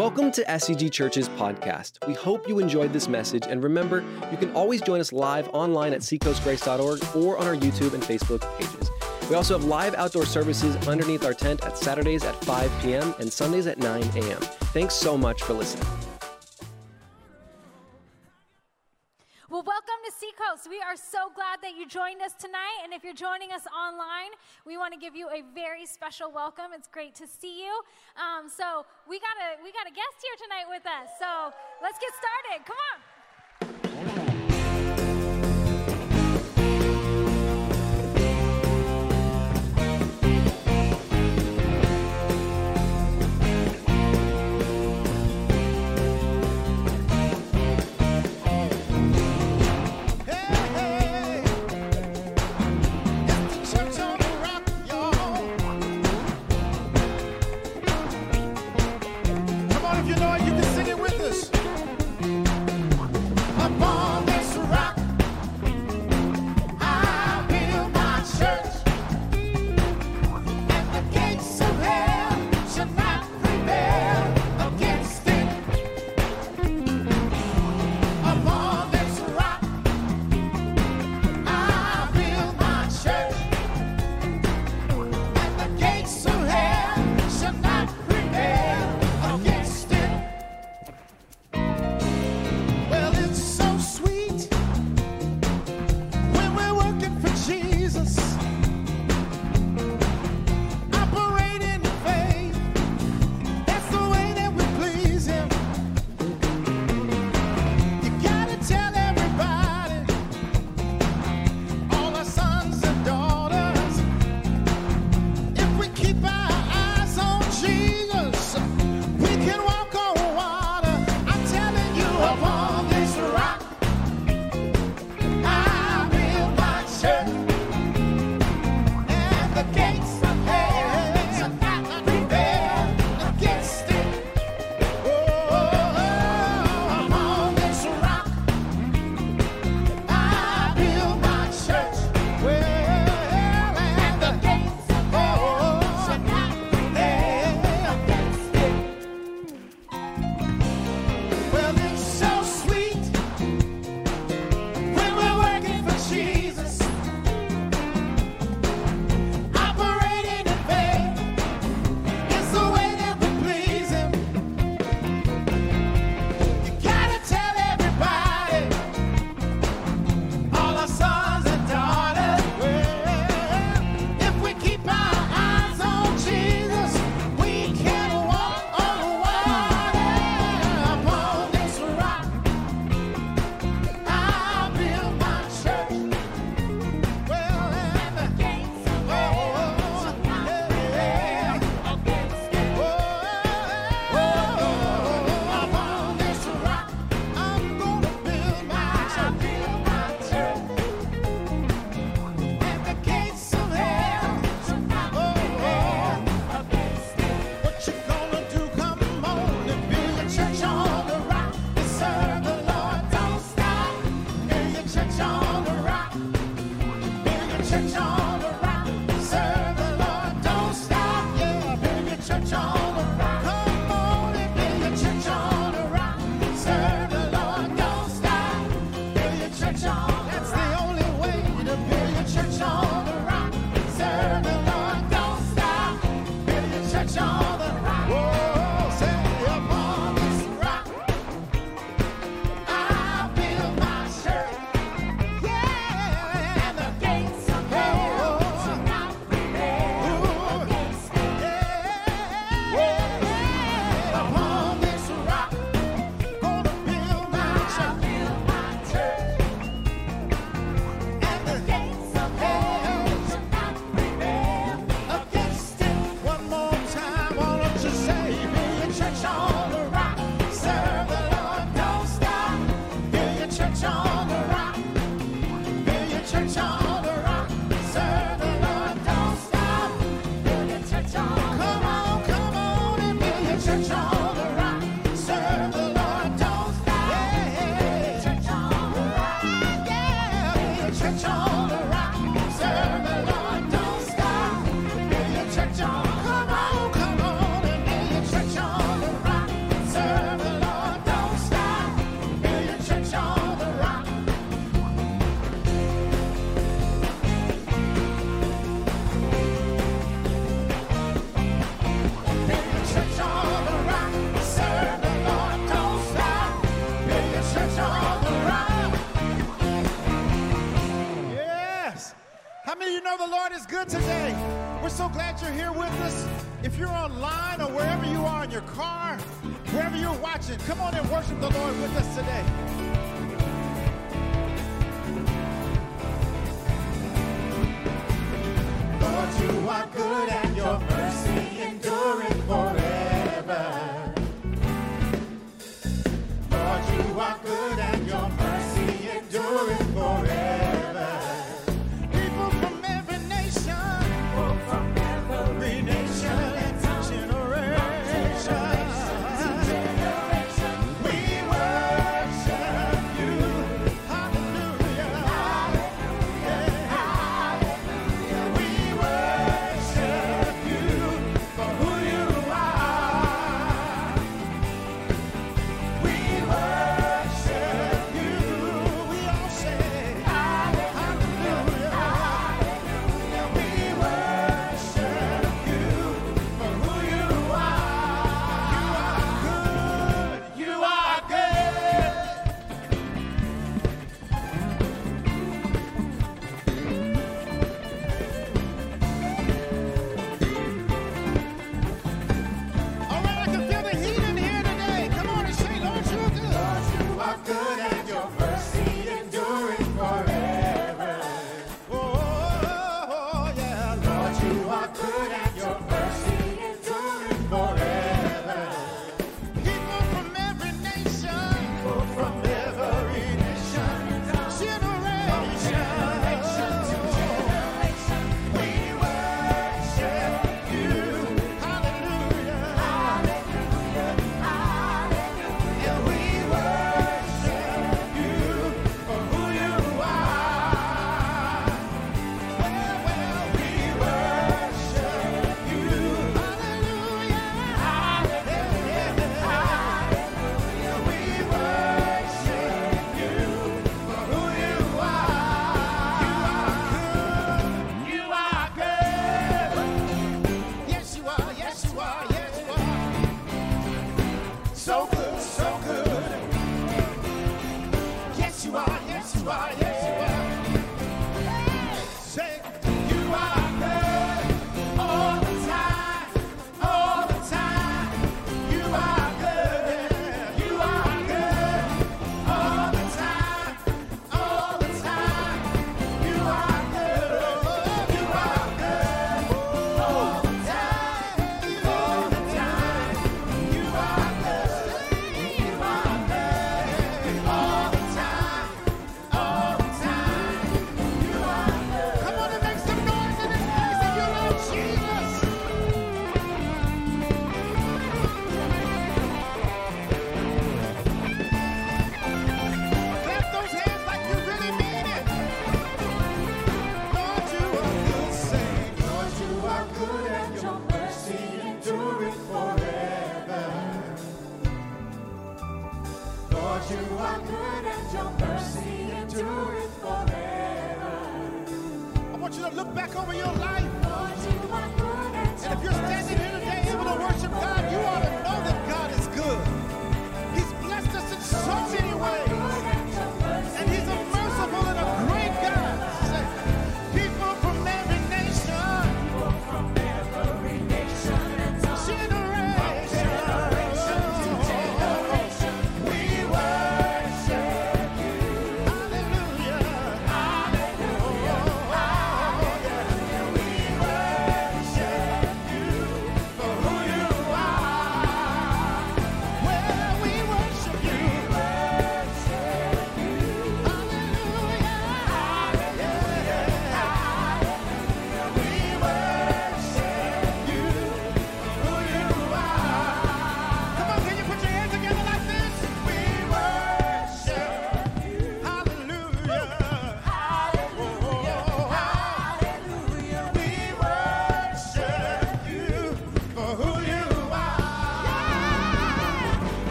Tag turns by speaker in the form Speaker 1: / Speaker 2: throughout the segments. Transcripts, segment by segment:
Speaker 1: Welcome to SCG Church's podcast. We hope you enjoyed this message, and remember, you can always join us live online at seacoastgrace.org or on our YouTube and Facebook pages. We also have live outdoor services underneath our tent at Saturdays at 5 p.m. and Sundays at 9 a.m. Thanks so much for listening.
Speaker 2: Seacoast. We are so glad that you joined us tonight. And if you're joining us online, we want to give you a very special welcome. It's great to see you. Um, so we got a we got a guest here tonight with us. So let's get started. Come on.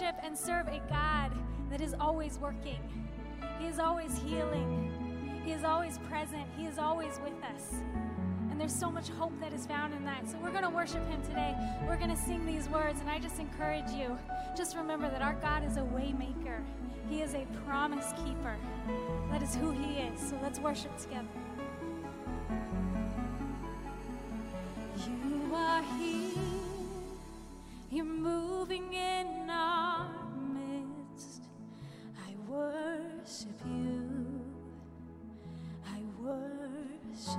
Speaker 3: Worship and
Speaker 2: serve a God that is always working? He is always healing. He is always present. He is always with us. And there's so much hope that is found in that. So we're going to worship Him today. We're going to sing these words. And I just encourage you just remember that our God is a waymaker, He is a promise keeper. That is who He is. So let's worship together. You are here. You're moving in worship you. I worship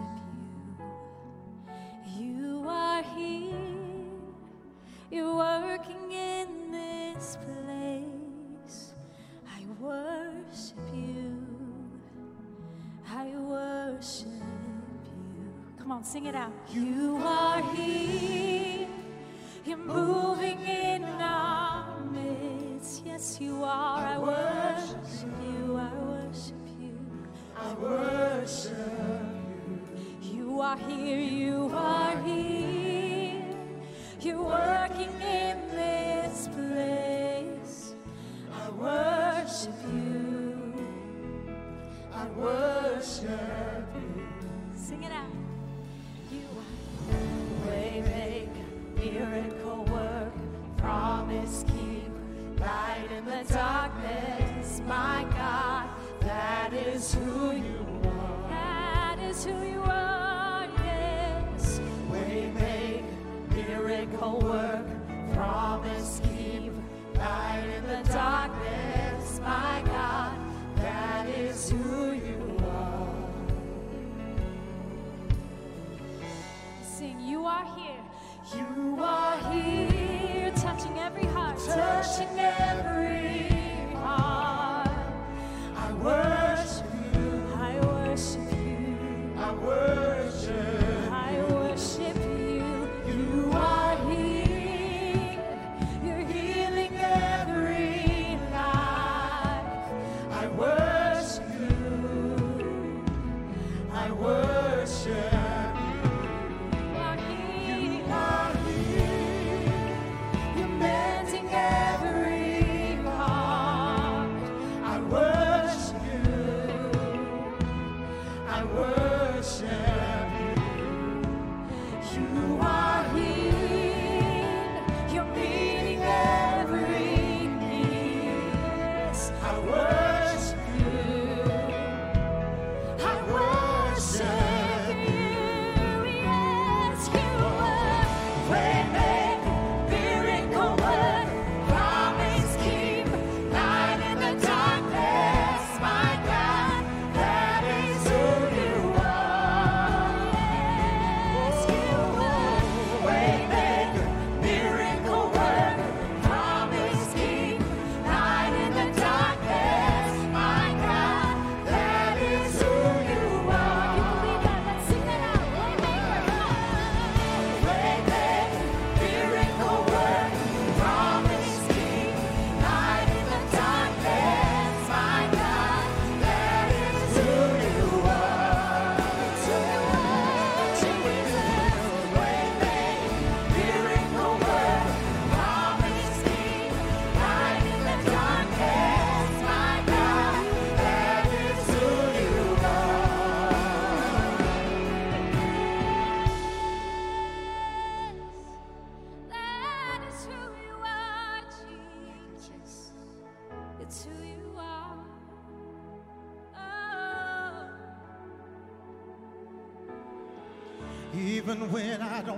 Speaker 2: you. You are here. You're working in this place. I worship you. I worship you. Come on, sing it out. You are here. You're moving in our midst. Yes, you are. I, worship, you. I worship you. I worship you. You are here. You are here. You're working in this place. I worship you. I worship you. Sing it out. You are waymaker, miracle worker, promise keeper light in the darkness, my God, that is who you are.
Speaker 4: That is who you are, yes.
Speaker 2: We make miracle work, promise keep, light in the darkness, my God, that is who you are.
Speaker 4: Sing, you are here.
Speaker 2: You are here
Speaker 4: touching every heart,
Speaker 2: touching every heart. I worship.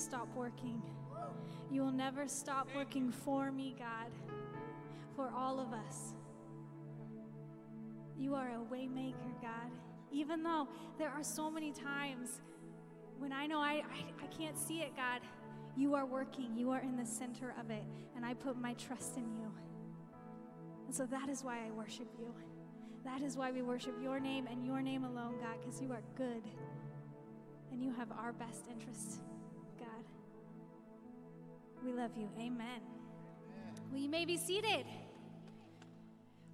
Speaker 2: Stop working. You will never stop working for me, God, for all of us. You are a waymaker, God. Even though there are so many times when I know I, I, I can't see it, God, you are working. You are in the center of it. And I put my trust in you. And so that is why I worship you. That is why we worship your name and your name alone, God, because you are good and you have our best interests. We love you. Amen. Well, you may be seated.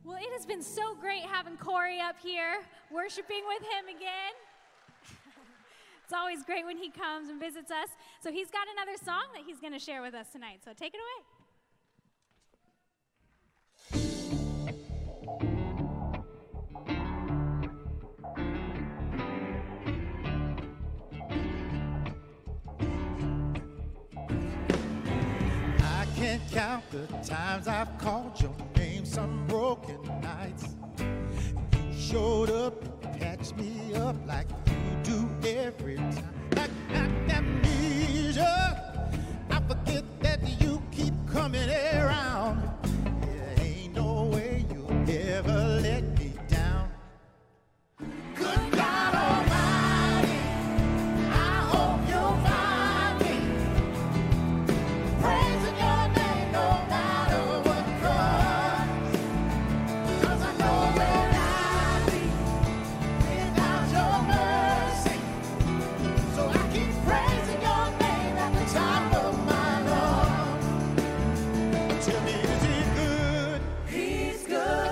Speaker 2: Well, it has been so great having Corey up here, worshiping with him again. it's always great when he comes and visits us. So he's got another song that he's going to share with us tonight. So take it away.
Speaker 3: Count the times I've called your name some broken nights. You showed up and patched me up like you do every time. Like amnesia, I forget that you keep coming around.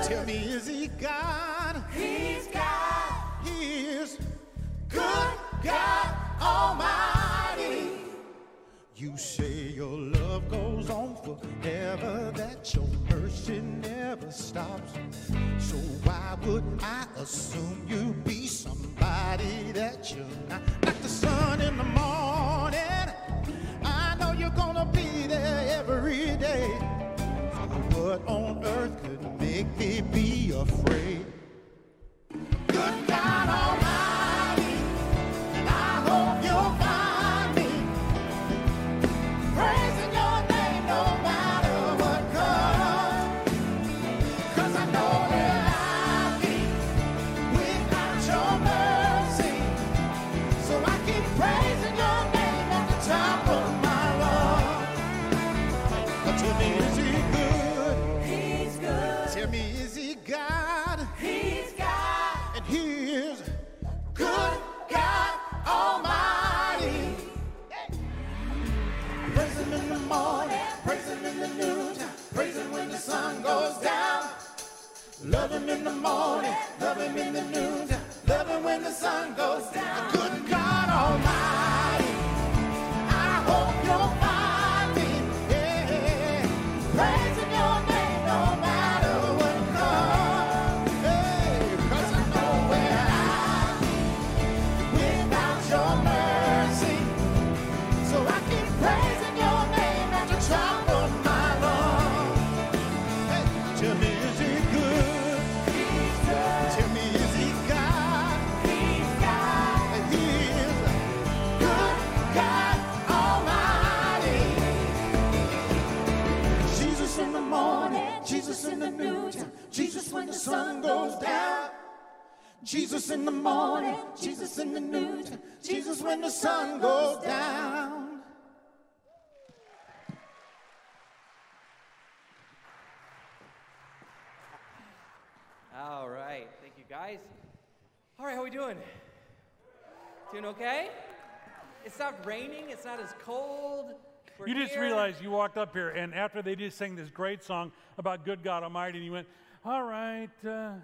Speaker 3: Tell me, is he God? He's God. He is good God Almighty. You say your love goes on forever, that your mercy never stops. So why would I assume you be somebody that you're not? Like the sun in the morning, be afraid? Morning, love him in the noontime, love him when the sun goes down. When the sun goes down. Jesus in the morning, Jesus in the noontime, Jesus when the sun goes down.
Speaker 1: All right. Thank you, guys. All right, how we doing? Doing okay? It's not raining. It's not as cold. We're
Speaker 5: You just
Speaker 1: here.
Speaker 5: realized you walked up here, and after they just sang this great song about good God Almighty, and you went, "All right." Uh,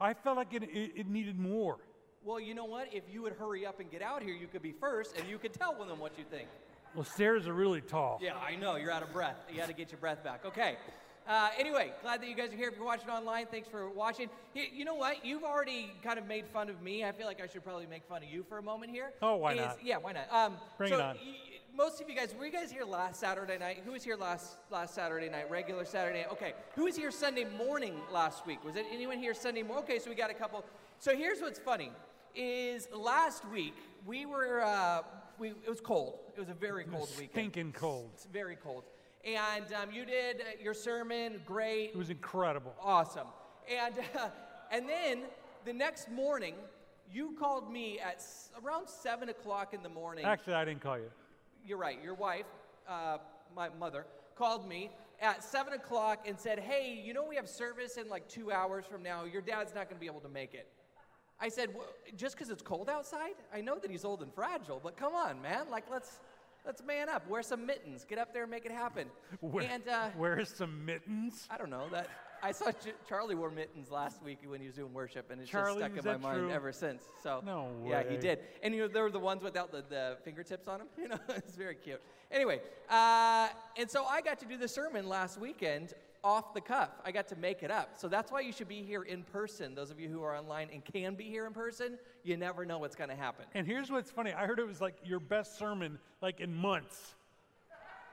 Speaker 5: I felt like it, it, it needed more.
Speaker 1: Well, you know what? If you would hurry up and get out here, you could be first, and you could tell them what you think.
Speaker 5: Well, stairs are really tall.
Speaker 1: Yeah, I know. You're out of breath. You got to get your breath back. Okay. Uh, anyway, glad that you guys are here. If you're watching online, thanks for watching. You, you know what? You've already kind of made fun of me. I feel like I should probably make fun of you for a moment here.
Speaker 5: Oh, why
Speaker 1: Is-
Speaker 5: not?
Speaker 1: Yeah, why not? Um,
Speaker 5: Bring
Speaker 1: so
Speaker 5: it on.
Speaker 1: Most of you guys, were you guys here last Saturday night? Who was here last last Saturday night? Regular Saturday night. Okay. Who was here Sunday morning last week? Was it anyone here Sunday morning? Okay, so we got a couple. So here's what's funny.
Speaker 6: is last week we were uh, we, it was cold. It was a very cold weekend.
Speaker 5: Stinking cold.
Speaker 6: It's very cold. And um, you did your sermon, great,
Speaker 5: It was incredible.
Speaker 6: awesome. And uh, and then the next morning, you called me at s- around seven o'clock in the morning.
Speaker 5: Actually, I didn't call you.
Speaker 6: You're right. Your wife, uh, my mother, called me at seven o'clock and said, "Hey, you know we have service in like two hours from now. Your dad's not going to be able to make it." I said, "Wha- "Just because it's cold outside? I know that he's old and fragile, but come on, man. Like let's." Let's man up. Wear some mittens. Get up there and make it happen.
Speaker 5: Where,
Speaker 6: and uh,
Speaker 5: where's some mittens?
Speaker 6: I don't know that. I saw Ch- Charlie wore mittens last week when he was doing worship, and it's
Speaker 5: Charlie,
Speaker 6: just stuck in my mind
Speaker 5: true?
Speaker 6: ever since. So
Speaker 5: No
Speaker 6: yeah, he did. And you know, there were the ones without the, the fingertips on them. You know, it's very cute. Anyway, uh, and so I got to do the sermon last weekend off the cuff. I got to make it up. So that's why you should be here in person. Those of you who are online and can be here in person, you never know what's going to happen.
Speaker 5: And here's what's funny. I heard it was like your best sermon, like in months.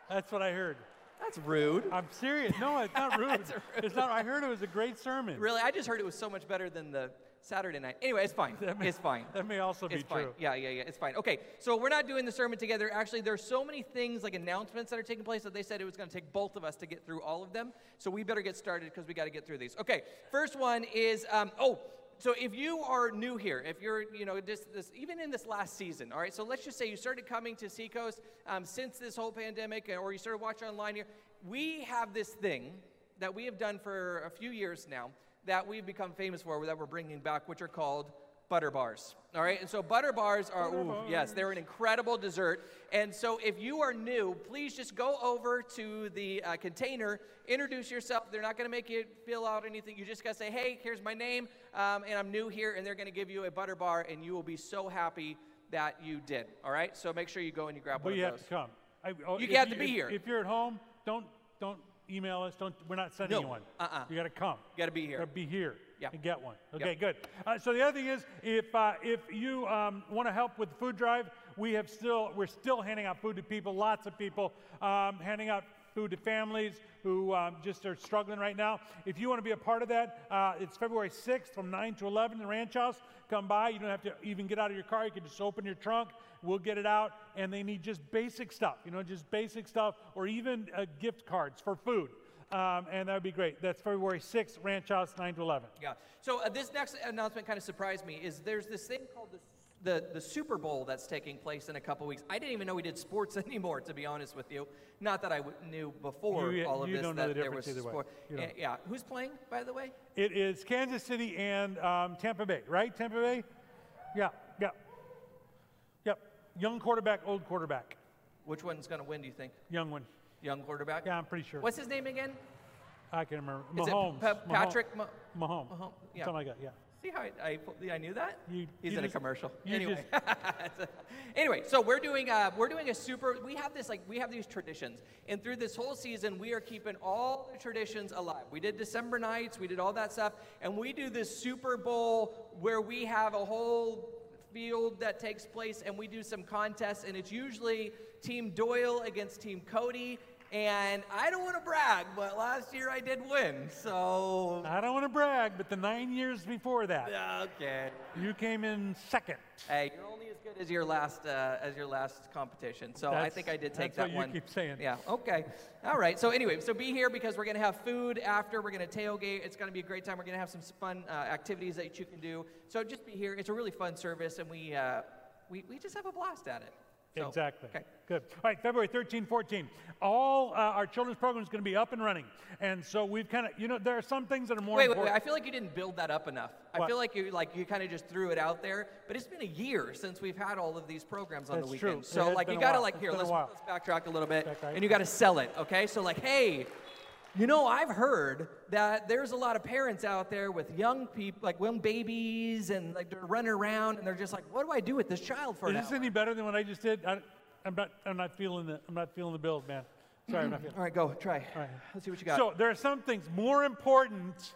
Speaker 5: That's what I heard.
Speaker 6: That's rude.
Speaker 5: I'm serious. No, it's not rude.
Speaker 6: Rude.
Speaker 5: It's not. I heard it was a great sermon.
Speaker 6: Really, I just heard it was so much better than the Saturday night. Anyway, it's fine.
Speaker 5: May-
Speaker 6: it's fine.
Speaker 5: That may also be
Speaker 6: It's fine.
Speaker 5: true.
Speaker 6: Yeah, yeah, yeah. It's fine. Okay, so we're not doing the sermon together. Actually, there's so many things like announcements that are taking place that they said it was going to take both of us to get through all of them. So we better get started because we got to get through these. Okay, first one is um, oh. So if you are new here, if you're, you know, this, even in this last season, all right, so let's just say you started coming to Seacoast um, since this whole pandemic or you started watching online here, we have this thing that we have done for a few years now that we've become famous for that we're bringing back, which are called butter bars. All right, and so butter bars are, ooh, yes, they're an incredible dessert. And so if you are new, please just go over to the uh, container, introduce yourself. They're not going to make you fill out anything. You just got to say, hey, here's my name, um, and I'm new here, and they're going to give you a butter bar, and you will be so happy that you did. All right, so make sure you go and you grab
Speaker 5: But
Speaker 6: one
Speaker 5: you
Speaker 6: of
Speaker 5: have
Speaker 6: those.
Speaker 5: to come. I, oh,
Speaker 6: You have to be
Speaker 5: if-
Speaker 6: here.
Speaker 5: If you're at home, don't don't email us. Don't. We're not sending
Speaker 6: No,
Speaker 5: you one.
Speaker 6: uh-uh.
Speaker 5: You got to come.
Speaker 6: You gotta be here.
Speaker 5: You gotta be here.
Speaker 6: Yeah.
Speaker 5: And get one.
Speaker 6: Yep.
Speaker 5: Okay. Good. Uh, so the other thing is, if uh, if you um, want to help with the food drive, we have still we're still handing out food to people. Lots of people um, handing out food to families who um, just are struggling right now. If you want to be a part of that, uh, it's February 6th from 9 to 11 in the ranch house. Come by. You don't have to even get out of your car. You can just open your trunk. We'll get it out. And they need just basic stuff, you know, just basic stuff, or even uh, gift cards for food. Um, and that would be great. That's February 6th, Ranch House, 9 to 11.
Speaker 6: Yeah. So uh, this next announcement kind of surprised me. Is there's this thing called the, the the Super Bowl that's taking place in a couple weeks. I didn't even know we did sports anymore, to be honest with you. Not that I w- knew before
Speaker 5: You-
Speaker 6: all of
Speaker 5: you
Speaker 6: this
Speaker 5: don't know
Speaker 6: that
Speaker 5: the
Speaker 6: there was
Speaker 5: difference either
Speaker 6: sport. Uh, yeah. Who's playing, by the way?
Speaker 5: It is Kansas City and um, Tampa Bay, right? Tampa Bay? Yeah, yeah. Yep. Young quarterback, old quarterback.
Speaker 6: Which one's going to win? Do you think?
Speaker 5: Young one.
Speaker 6: Young quarterback.
Speaker 5: Yeah, I'm pretty sure.
Speaker 6: What's his name again?
Speaker 5: I can remember.
Speaker 6: Is it
Speaker 5: Mahomes.
Speaker 6: Pa-
Speaker 5: Mahomes.
Speaker 6: Patrick
Speaker 5: Mahomes.
Speaker 6: Mahomes, yeah.
Speaker 5: Something like that, yeah.
Speaker 6: See how I, I, I knew that?
Speaker 5: You-
Speaker 6: He's
Speaker 5: you
Speaker 6: in a commercial. Anyway. anyway, so we're doing uh, we're doing a super. We have this like we have these traditions, and through this whole season, we are keeping all the traditions alive. We did December nights, we did all that stuff, and we do this Super Bowl where we have a whole field that takes place, and we do some contests, and it's usually Team Doyle against Team Cody. And I don't want to brag, but last year I did win. So
Speaker 5: I don't want to brag, but the nine years before that,
Speaker 6: okay.
Speaker 5: you came in second.
Speaker 6: Hey, you're only as good as your last uh, as your last competition. So I think I did take
Speaker 5: that's
Speaker 6: that
Speaker 5: what you
Speaker 6: one.
Speaker 5: keep saying.
Speaker 6: Yeah. Okay. All right. So anyway, so be here because we're gonna have food after. We're gonna tailgate. It's gonna be a great time. We're gonna have some fun uh, activities that you can do. So just be here. It's a really fun service, and we uh, we we just have a blast at it. So,
Speaker 5: Exactly.
Speaker 6: Okay.
Speaker 5: Good. All right, February 13, 14. All uh, our children's program is going to be up and running. And so we've kind of, you know, there are some things that are more
Speaker 6: Wait, wait, wait.
Speaker 5: important.
Speaker 6: I feel like you didn't build that up enough. I feel like you like you kind of just threw it out there. But it's been a year since we've had all of these programs on
Speaker 5: That's
Speaker 6: the
Speaker 5: true.
Speaker 6: weekend.
Speaker 5: It
Speaker 6: So like you got to like here. Let's, let's backtrack a little bit,
Speaker 5: right.
Speaker 6: and you got to sell it. Okay. So like, hey. You know, I've heard that there's a lot of parents out there with young people, like young babies, and like they're running around, and they're just like, "What do I do with this child for
Speaker 5: Is
Speaker 6: now?"
Speaker 5: this any better than what I just did? I, I'm not. I'm not feeling the. I'm not feeling the build, man. Sorry, I'm not feeling.
Speaker 6: All right, go try.
Speaker 5: All right,
Speaker 6: Let's see what you got.
Speaker 5: So there are some things more important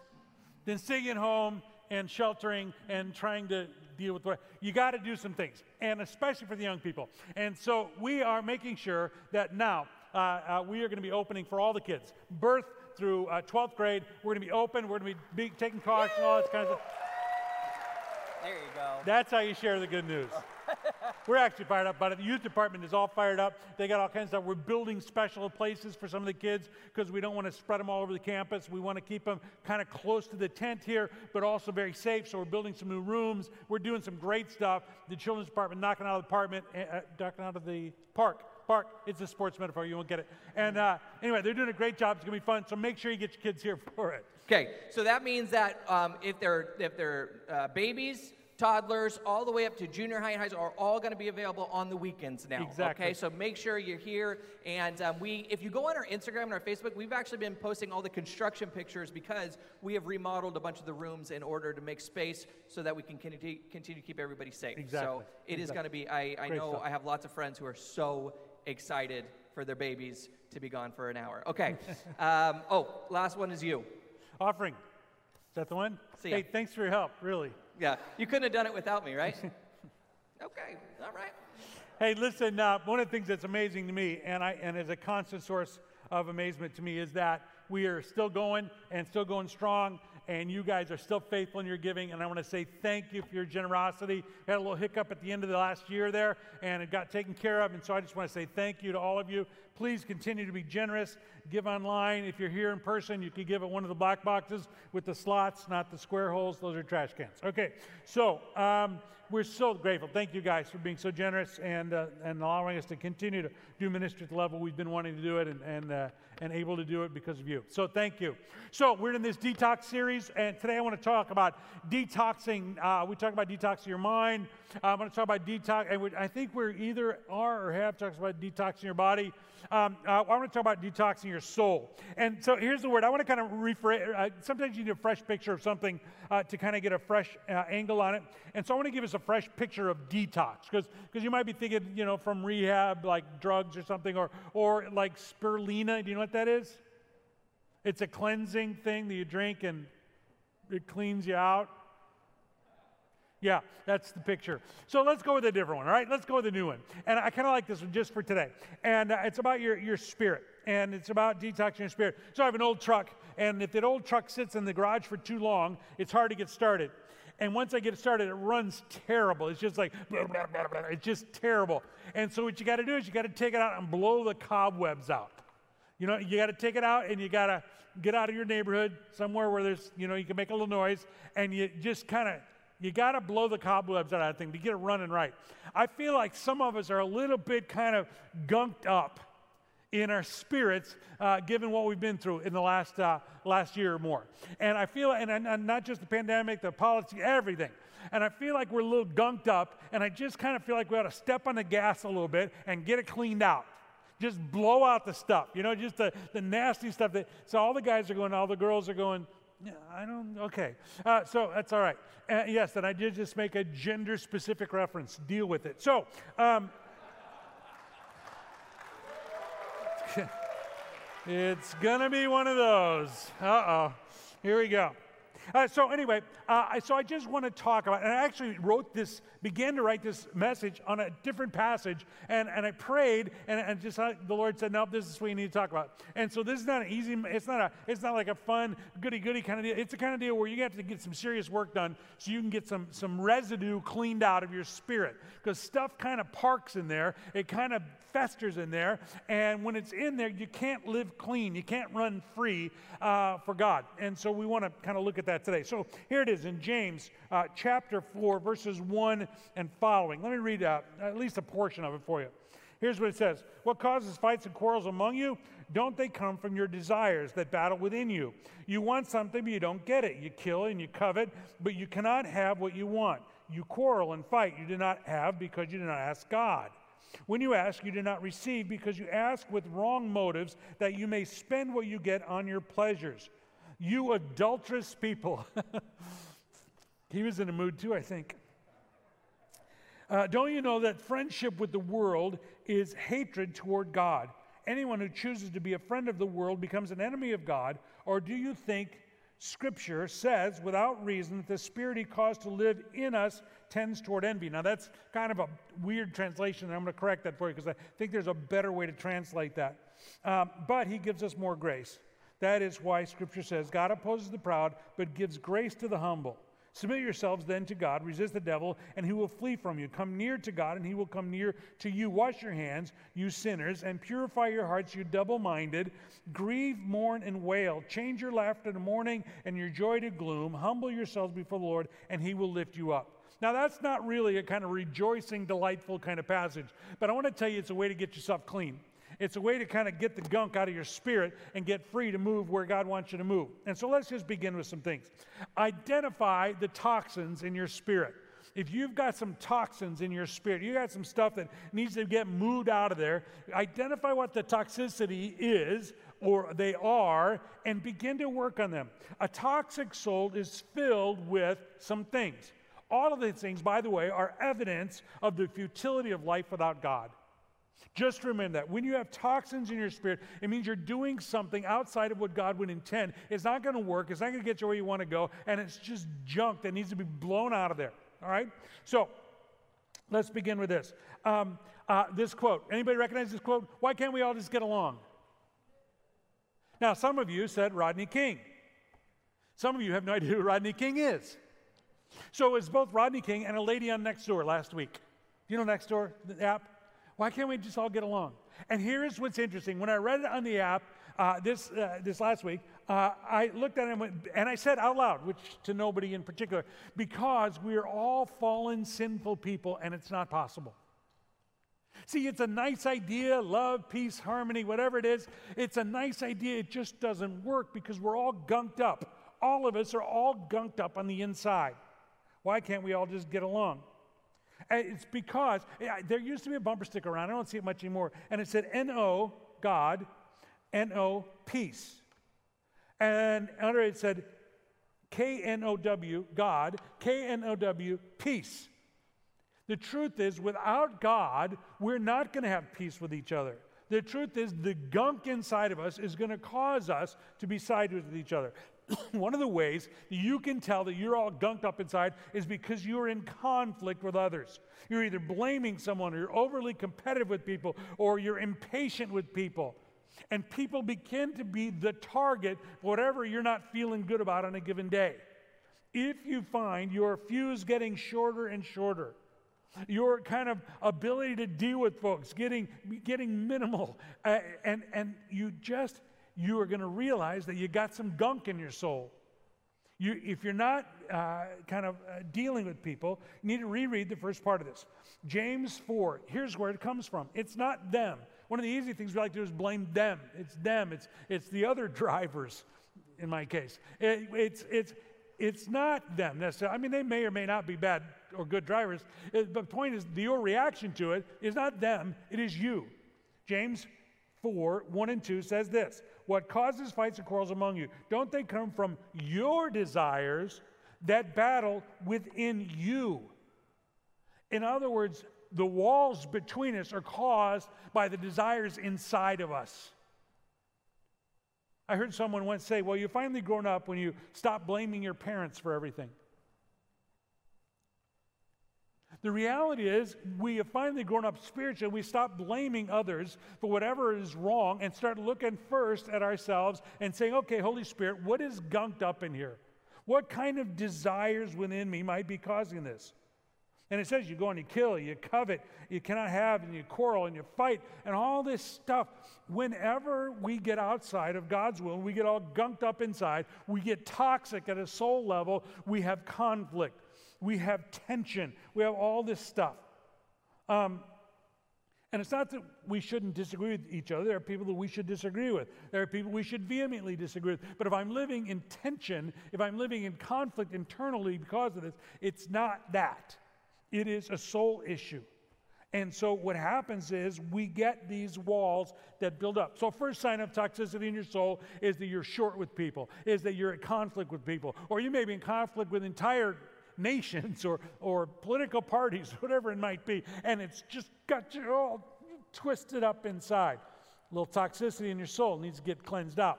Speaker 5: than staying at home and sheltering and trying to deal with what you got to do some things, and especially for the young people. And so we are making sure that now uh, uh, we are going to be opening for all the kids, birth through uh, 12th grade. We're going to be open. We're going to be, be taking and all this kind of stuff.
Speaker 6: There you go.
Speaker 5: That's how you share the good news. We're actually fired up about it. The youth department is all fired up. They got all kinds of stuff. We're building special places for some of the kids because we don't want to spread them all over the campus. We want to keep them kind of close to the tent here, but also very safe. So we're building some new rooms. We're doing some great stuff. The children's department knocking out of the apartment, uh, knocking out of the park. Park. It's a sports metaphor. You won't get it. And uh, anyway, they're doing a great job. It's gonna be fun. So make sure you get your kids here for it.
Speaker 6: Okay, so that means that um, if they're if they're uh, babies, toddlers, all the way up to junior high and high school are all going to be available on the weekends now.
Speaker 5: Exactly.
Speaker 6: Okay, so make sure you're here. And um, we, if you go on our Instagram and our Facebook, we've actually been posting all the construction pictures because we have remodeled a bunch of the rooms in order to make space so that we can continue, continue to keep everybody safe.
Speaker 5: Exactly.
Speaker 6: So it is
Speaker 5: Exactly.
Speaker 6: going to be. I, I
Speaker 5: Great
Speaker 6: know
Speaker 5: stuff.
Speaker 6: I have lots of friends who are so excited for their babies to be gone for an hour. Okay. um, oh, last one is you.
Speaker 5: Offering. Is that the one?
Speaker 6: See ya.
Speaker 5: hey, thanks for your help. Really.
Speaker 6: Yeah, you couldn't have done it without me, right? okay, all right.
Speaker 5: Hey, listen, uh, one of the things that's amazing to me, and, I, and is a constant source of amazement to me, is that we are still going and still going strong, and you guys are still faithful in your giving. And I want to say thank you for your generosity. We had a little hiccup at the end of the last year there, and it got taken care of. And so I just want to say thank you to all of you. Please continue to be generous. Give online. If you're here in person, you can give at one of the black boxes with the slots, not the square holes. Those are trash cans. Okay, so um, we're so grateful. Thank you guys for being so generous and, uh, and allowing us to continue to do ministry at the level we've been wanting to do it and, and, uh, and able to do it because of you. So thank you. So we're in this detox series, and today I want to talk about detoxing. Uh, we talk about detoxing your mind. Uh, I'm going to talk about detox, and we, I think we're either are or have talked about detoxing your body. Um, uh, I want to talk about detoxing your soul. And so here's the word. I want to kind of rephrase. Uh, sometimes you need a fresh picture of something uh, to kind of get a fresh uh, angle on it. And so I want to give us a fresh picture of detox because you might be thinking, you know, from rehab, like drugs or something, or, or like spirulina. Do you know what that is? It's a cleansing thing that you drink and it cleans you out. Yeah, that's the picture. So let's go with a different one, all right? Let's go with a new one. And I kind of like this one just for today. And uh, it's about your, your spirit, and it's about detoxing your spirit. So I have an old truck, and if that old truck sits in the garage for too long, it's hard to get started. And once I get started, it runs terrible. It's just like, blah, blah, blah. it's just terrible. And so what you got to do is you got to take it out and blow the cobwebs out. You know, you got to take it out and you got to get out of your neighborhood somewhere where there's, you know, you can make a little noise and you just kind of, you got to blow the cobwebs out of that thing to get it running right. I feel like some of us are a little bit kind of gunked up in our spirits, uh, given what we've been through in the last, uh, last year or more. And I feel, and, and, not just the pandemic, the politics, everything. And I feel like we're a little gunked up, and I just kind of feel like we ought to step on the gas a little bit and get it cleaned out. Just blow out the stuff, you know, just the, the nasty stuff. That, so all the guys are going, all the girls are going, yeah, I don't, okay. Uh, so that's all right. Uh, yes, and I did just make a gender specific reference. Deal with it. So, um, It's gonna be one of those. Uh oh. Here we go. Uh, so anyway, uh, so I just want to talk about, and I actually wrote this, began to write this message on a different passage, and, and I prayed, and, and just uh, the Lord said, "Nope, this is what you need to talk about." And so this is not an easy. It's not a. It's not like a fun, goody goody kind of deal. It's the kind of deal where you have to get some serious work done, so you can get some some residue cleaned out of your spirit, because stuff kind of parks in there. It kind of festers in there, and when it's in there, you can't live clean. You can't run free uh, for God. And so we want to kind of look at that today. So here it is in James uh, chapter 4, verses 1 and following. Let me read uh, at least a portion of it for you. Here's what it says What causes fights and quarrels among you? Don't they come from your desires that battle within you? You want something, but you don't get it. You kill and you covet, but you cannot have what you want. You quarrel and fight. You do not have because you do not ask God. When you ask, you do not receive because you ask with wrong motives that you may spend what you get on your pleasures. You adulterous people. he was in a mood too, I think. Uh, don't you know that friendship with the world is hatred toward God? Anyone who chooses to be a friend of the world becomes an enemy of God. Or do you think Scripture says without reason that the spirit he caused to live in us tends toward envy? Now, that's kind of a weird translation, and I'm going to correct that for you because I think there's a better way to translate that. Um, but he gives us more grace. That is why Scripture says God opposes the proud, but gives grace to the humble. Submit yourselves then to God, resist the devil, and he will flee from you. Come near to God, and he will come near to you. Wash your hands, you sinners, and purify your hearts, you double minded. Grieve, mourn, and wail. Change your laughter to mourning and your joy to gloom. Humble yourselves before the Lord, and he will lift you up. Now, that's not really a kind of rejoicing, delightful kind of passage, but I want to tell you it's a way to get yourself clean. It's a way to kind of get the gunk out of your spirit and get free to move where God wants you to move. And so let's just begin with some things. Identify the toxins in your spirit. If you've got some toxins in your spirit, you got some stuff that needs to get moved out of there, identify what the toxicity is or they are and begin to work on them. A toxic soul is filled with some things. All of these things, by the way, are evidence of the futility of life without God. Just remember that. When you have toxins in your spirit, it means you're doing something outside of what God would intend. It's not going to work. It's not going to get you where you want to go. And it's just junk that needs to be blown out of there. All right? So let's begin with this. Um, uh, this quote. Anybody recognize this quote? Why can't we all just get along? Now, some of you said Rodney King. Some of you have no idea who Rodney King is. So it was both Rodney King and a lady on Nextdoor last week. You know Nextdoor, the app? Why can't we just all get along? And here's what's interesting. When I read it on the app uh, this, uh, this last week, uh, I looked at it and, went, and I said out loud, which to nobody in particular, because we are all fallen, sinful people, and it's not possible. See, it's a nice idea love, peace, harmony, whatever it is. It's a nice idea. It just doesn't work because we're all gunked up. All of us are all gunked up on the inside. Why can't we all just get along? It's because there used to be a bumper sticker around. I don't see it much anymore. And it said N-O, God, N-O, peace. And under it said K-N-O-W, God, K-N-O-W, peace. The truth is, without God, we're not going to have peace with each other. The truth is, the gunk inside of us is going to cause us to be sideways with each other. one of the ways that you can tell that you're all gunked up inside is because you're in conflict with others. You're either blaming someone, or you're overly competitive with people, or you're impatient with people. And people begin to be the target, whatever you're not feeling good about on a given day. If you find your fuse getting shorter and shorter, your kind of ability to deal with folks getting, getting minimal, uh, and, and you just you are going to realize that you got some gunk in your soul. You, if you're not uh, kind of uh, dealing with people, you need to reread the first part of this. James 4, here's where it comes from. It's not them. One of the easy things we like to do is blame them. It's them, it's, it's the other drivers, in my case. It, it's, it's, it's not them necessarily. I mean, they may or may not be bad or good drivers, it, the point is, your reaction to it is not them, it is you. James 4 1 and 2 says this What causes fights and quarrels among you? Don't they come from your desires that battle within you? In other words, the walls between us are caused by the desires inside of us. I heard someone once say, Well, you finally grown up when you stop blaming your parents for everything. The reality is, we have finally grown up spiritually. We stop blaming others for whatever is wrong and start looking first at ourselves and saying, okay, Holy Spirit, what is gunked up in here? What kind of desires within me might be causing this? And it says you go and you kill, you covet, you cannot have, and you quarrel and you fight, and all this stuff. Whenever we get outside of God's will, we get all gunked up inside, we get toxic at a soul level, we have conflict we have tension, we have all this stuff. Um, and it's not that we shouldn't disagree with each other. There are people that we should disagree with. There are people we should vehemently disagree with. But if I'm living in tension, if I'm living in conflict internally because of this, it's not that. It is a soul issue. And so what happens is we get these walls that build up. So first sign of toxicity in your soul is that you're short with people, is that you're at conflict with people, or you may be in conflict with entire nations or, or political parties, whatever it might be, and it's just got you all twisted up inside. A little toxicity in your soul needs to get cleansed out.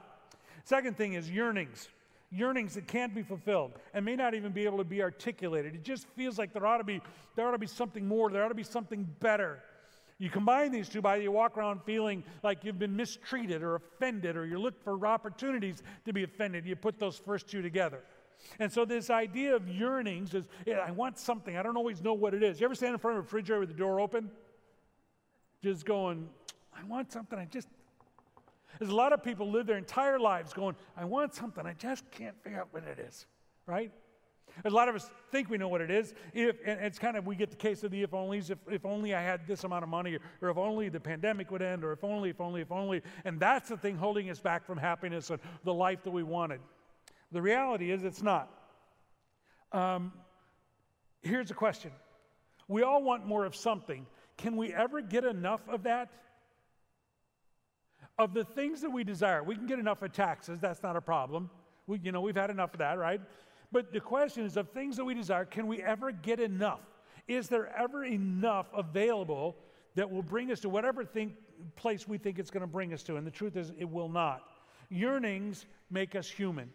Speaker 5: Second thing is yearnings. Yearnings that can't be fulfilled and may not even be able to be articulated. It just feels like there ought to be, there ought to be something more, there ought to be something better. You combine these two by you walk around feeling like you've been mistreated or offended, or you look for opportunities to be offended. You put those first two together. And so this idea of yearnings is, yeah, I want something. I don't always know what it is. You ever stand in front of a refrigerator with the door open? Just going, I want something. I just. There's a lot of people live their entire lives going, I want something. I just can't figure out what it is, right? A lot of us think we know what it is. If, and it's kind of, we get the case of the if onlys, if, if only I had this amount of money, or, or if only the pandemic would end, or if only, if only, if only. And that's the thing holding us back from happiness and the life that we wanted. The reality is it's not. Um, here's a question We all want more of something. Can we ever get enough of that? Of the things that we desire, we can get enough of taxes, that's not a problem. We, you know, we've had enough of that, right? But the question is of things that we desire, can we ever get enough? Is there ever enough available that will bring us to whatever thing, place we think it's going to bring us to? And the truth is, it will not. Yearnings make us human.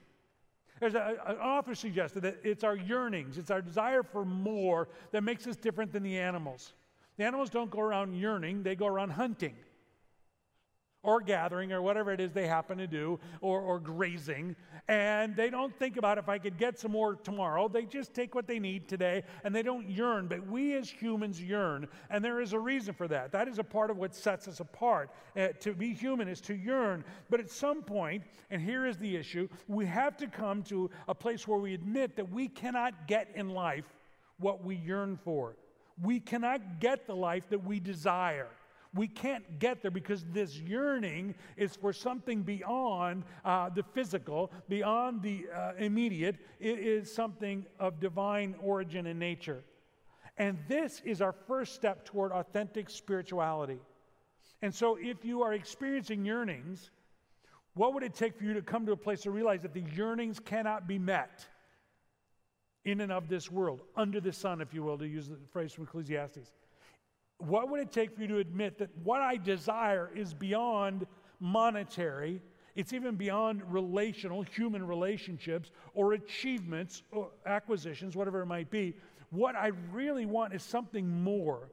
Speaker 5: There's a, an author suggested that it's our yearnings, it's our desire for more that makes us different than the animals. The animals don't go around yearning, they go around hunting or gathering or whatever it is they happen to do or, or grazing. And they don't think about if I could get some more tomorrow. They just take what they need today and they don't yearn. But we as humans yearn. And there is a reason for that. That is a part of what sets us apart. Uh, to be human is to yearn. But at some point, and here is the issue, we have to come to a place where we admit that we cannot get in life what we yearn for. We cannot get the life that we desire we can't get there because this yearning is for something beyond uh, the physical, beyond the uh, immediate. It is something of divine origin and nature. And this is our first step toward authentic spirituality. And so, if you are experiencing yearnings, what would it take for you to come to a place to realize that the yearnings cannot be met in and of this world, under the sun, if you will, to use the phrase from Ecclesiastes? What would it take for you to admit that what I desire is beyond monetary? It's even beyond relational, human relationships, or achievements, or acquisitions, whatever it might be. What I really want is something more.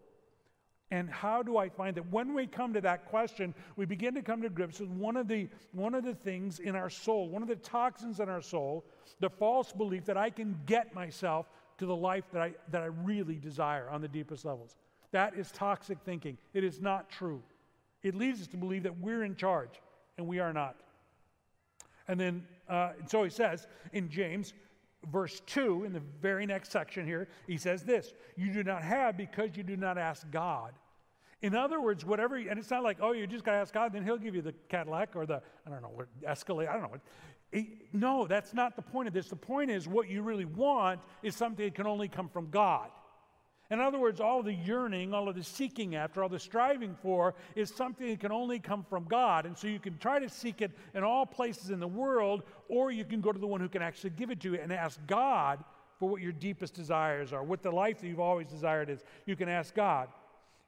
Speaker 5: And how do I find that? When we come to that question, we begin to come to grips with one of the one of the things in our soul, one of the toxins in our soul, the false belief that I can get myself to the life that I that I really desire on the deepest levels. That is toxic thinking. It is not true. It leads us to believe that we're in charge, and we are not. And then, uh, so he says in James, verse 2, in the very next section here, he says this You do not have because you do not ask God. In other words, whatever, and it's not like, oh, you just got to ask God, then He'll give you the Cadillac or the, I don't know, Escalade, I don't know. It, no, that's not the point of this. The point is, what you really want is something that can only come from God. In other words, all the yearning, all of the seeking after, all the striving for is something that can only come from God. And so you can try to seek it in all places in the world, or you can go to the one who can actually give it to you and ask God for what your deepest desires are, what the life that you've always desired is. You can ask God.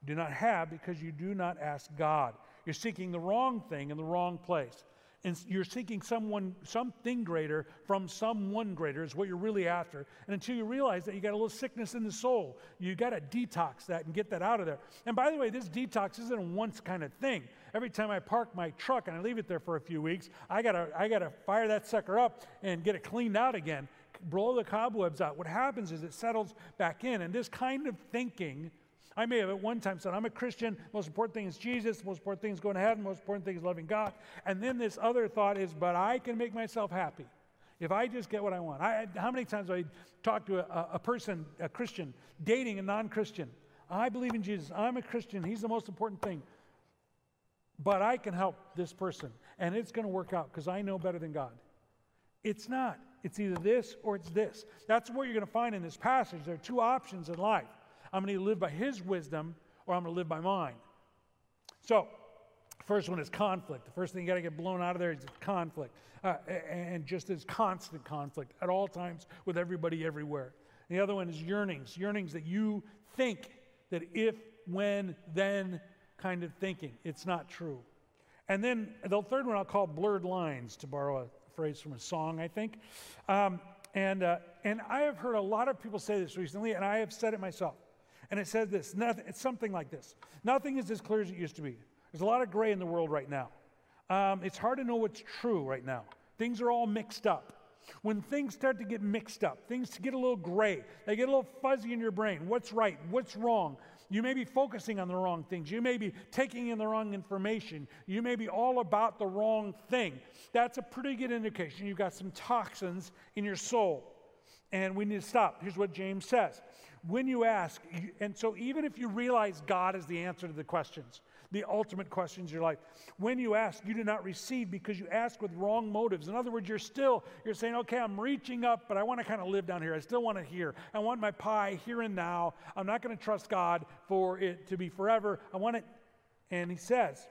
Speaker 5: You do not have because you do not ask God. You're seeking the wrong thing in the wrong place and you're seeking someone, something greater from someone greater is what you're really after. And until you realize that you got a little sickness in the soul, you got to detox that and get that out of there. And by the way, this detox isn't a once kind of thing. Every time I park my truck and I leave it there for a few weeks, I gotta, I gotta fire that sucker up and get it cleaned out again, blow the cobwebs out. What happens is it settles back in. And this kind of thinking I may have at one time said, I'm a Christian. Most important thing is Jesus. Most important thing is going to heaven. Most important thing is loving God. And then this other thought is, but I can make myself happy if I just get what I want. I, how many times I talked to a, a person, a Christian, dating a non Christian? I believe in Jesus. I'm a Christian. He's the most important thing. But I can help this person, and it's going to work out because I know better than God. It's not. It's either this or it's this. That's what you're going to find in this passage. There are two options in life. I'm going to live by his wisdom or I'm going to live by mine. So, first one is conflict. The first thing you got to get blown out of there is conflict. Uh, and just as constant conflict at all times with everybody everywhere. The other one is yearnings, yearnings that you think that if, when, then kind of thinking. It's not true. And then the third one I'll call blurred lines, to borrow a phrase from a song, I think. Um, and, uh, and I have heard a lot of people say this recently, and I have said it myself. And it says this nothing, it's something like this Nothing is as clear as it used to be. There's a lot of gray in the world right now. Um, it's hard to know what's true right now. Things are all mixed up. when things start to get mixed up, things get a little gray, they get a little fuzzy in your brain. What's right? What's wrong? You may be focusing on the wrong things. You may be taking in the wrong information. You may be all about the wrong thing. That's a pretty good indication you've got some toxins in your soul. And we need to stop. Here's what James says. When you ask, and so even if you realize God is the answer to the questions, the ultimate questions in your life, when you ask, you do not receive because you ask with wrong motives. In other words, you're still, you're saying, okay, I'm reaching up, but I want to kind of live down here. I still want to hear. I want my pie here and now. I'm not going to trust God for it to be forever. I want it. And he says,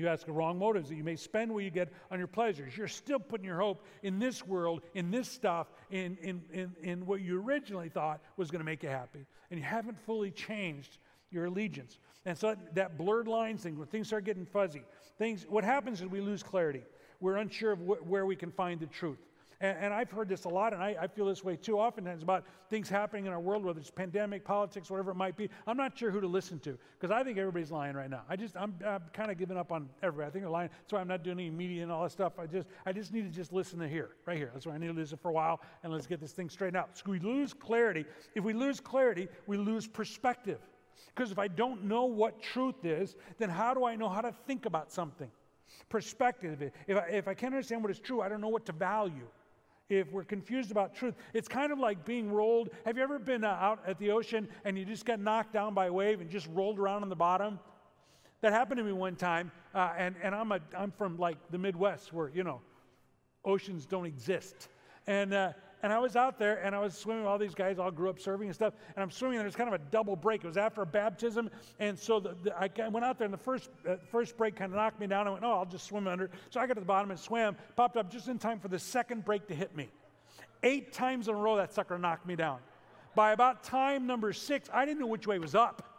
Speaker 5: you ask the wrong motives that you may spend what you get on your pleasures. You're still putting your hope in this world, in this stuff, in, in, in, in what you originally thought was going to make you happy. And you haven't fully changed your allegiance. And so that, that blurred lines thing, when things start getting fuzzy, things, what happens is we lose clarity. We're unsure of wh- where we can find the truth. And, and I've heard this a lot, and I, I feel this way too oftentimes about things happening in our world, whether it's pandemic, politics, whatever it might be. I'm not sure who to listen to because I think everybody's lying right now. I just, I'm, I'm kind of giving up on everybody. I think they're lying. That's why I'm not doing any media and all that stuff. I just, I just need to just listen to here, right here. That's why I need to listen for a while, and let's get this thing straightened out. So we lose clarity. If we lose clarity, we lose perspective. Because if I don't know what truth is, then how do I know how to think about something? Perspective. If I, if I can't understand what is true, I don't know what to value. If we're confused about truth, it's kind of like being rolled. Have you ever been uh, out at the ocean and you just got knocked down by a wave and just rolled around on the bottom? That happened to me one time, uh, and, and I'm, a, I'm from like the Midwest where, you know, oceans don't exist. And, uh, and I was out there and I was swimming with all these guys, all grew up serving and stuff. And I'm swimming, and there's kind of a double break. It was after a baptism. And so the, the, I went out there, and the first, uh, first break kind of knocked me down. I went, oh, I'll just swim under. So I got to the bottom and swam, popped up just in time for the second break to hit me. Eight times in a row, that sucker knocked me down. By about time number six, I didn't know which way was up.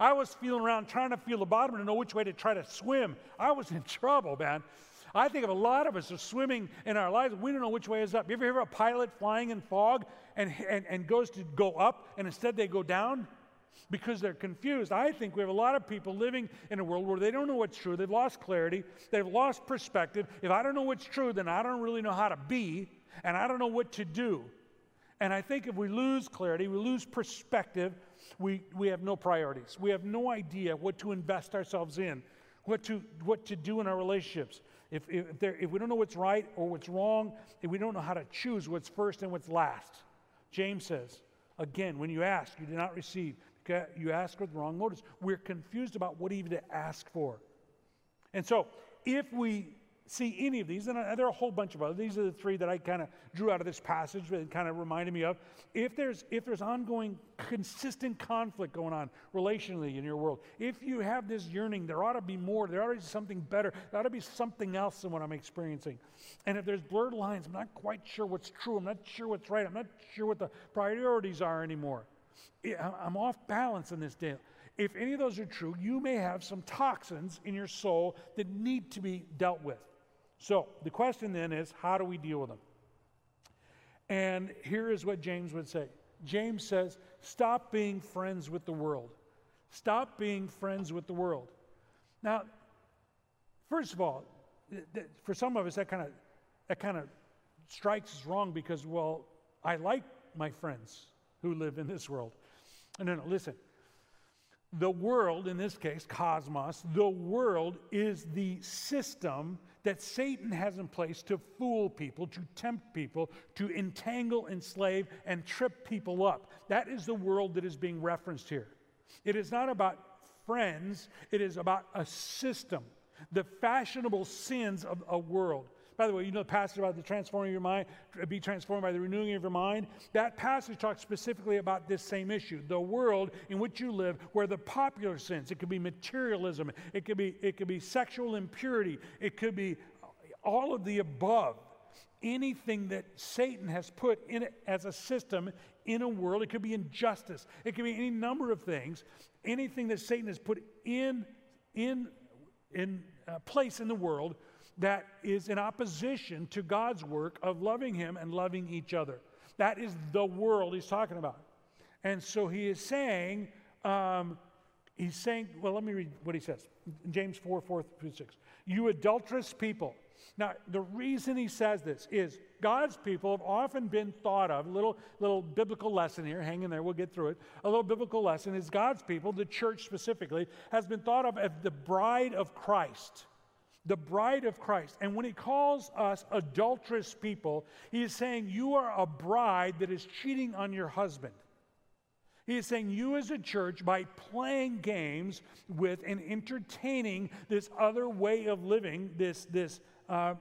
Speaker 5: I was feeling around trying to feel the bottom to know which way to try to swim. I was in trouble, man. I think of a lot of us are swimming in our lives. We don't know which way is up. You ever hear of a pilot flying in fog and, and, and goes to go up and instead they go down? Because they're confused. I think we have a lot of people living in a world where they don't know what's true. They've lost clarity. They've lost perspective. If I don't know what's true, then I don't really know how to be, and I don't know what to do. And I think if we lose clarity, we lose perspective, we, we have no priorities. We have no idea what to invest ourselves in, what to, what to do in our relationships. If, if, there, if we don't know what's right or what's wrong, if we don't know how to choose what's first and what's last, James says, again, when you ask, you do not receive. You ask with wrong motives. We're confused about what even to ask for. And so, if we see any of these, and there are a whole bunch of others, these are the three that I kind of drew out of this passage that kind of reminded me of. If there's, if there's ongoing, consistent conflict going on relationally in your world, if you have this yearning, there ought to be more, there ought to be something better, there ought to be something else than what I'm experiencing. And if there's blurred lines, I'm not quite sure what's true, I'm not sure what's right, I'm not sure what the priorities are anymore. I'm off balance in this deal. If any of those are true, you may have some toxins in your soul that need to be dealt with. So the question then is how do we deal with them? And here is what James would say James says, stop being friends with the world. Stop being friends with the world. Now, first of all, th- th- for some of us, that kind of that kind of strikes us wrong because, well, I like my friends who live in this world. No, no, listen. The world, in this case, cosmos, the world is the system that Satan has in place to fool people, to tempt people, to entangle, enslave, and trip people up. That is the world that is being referenced here. It is not about friends, it is about a system, the fashionable sins of a world. By the way, you know the passage about the transforming your mind, be transformed by the renewing of your mind? That passage talks specifically about this same issue. The world in which you live, where the popular sins, it could be materialism, it could be, it could be sexual impurity, it could be all of the above. Anything that Satan has put in it as a system in a world, it could be injustice, it could be any number of things. Anything that Satan has put in, in, in uh, place in the world that is in opposition to God's work of loving Him and loving each other. That is the world he's talking about. And so he is saying, um, he's saying, well, let me read what he says. James 4 4 through 6. You adulterous people, Now, the reason he says this is God's people have often been thought of, little, little biblical lesson here, hang in there, we'll get through it. A little biblical lesson is God's people, the church specifically, has been thought of as the bride of Christ. The bride of Christ. And when he calls us adulterous people, he is saying you are a bride that is cheating on your husband. He is saying you as a church, by playing games with and entertaining this other way of living, this, this uh,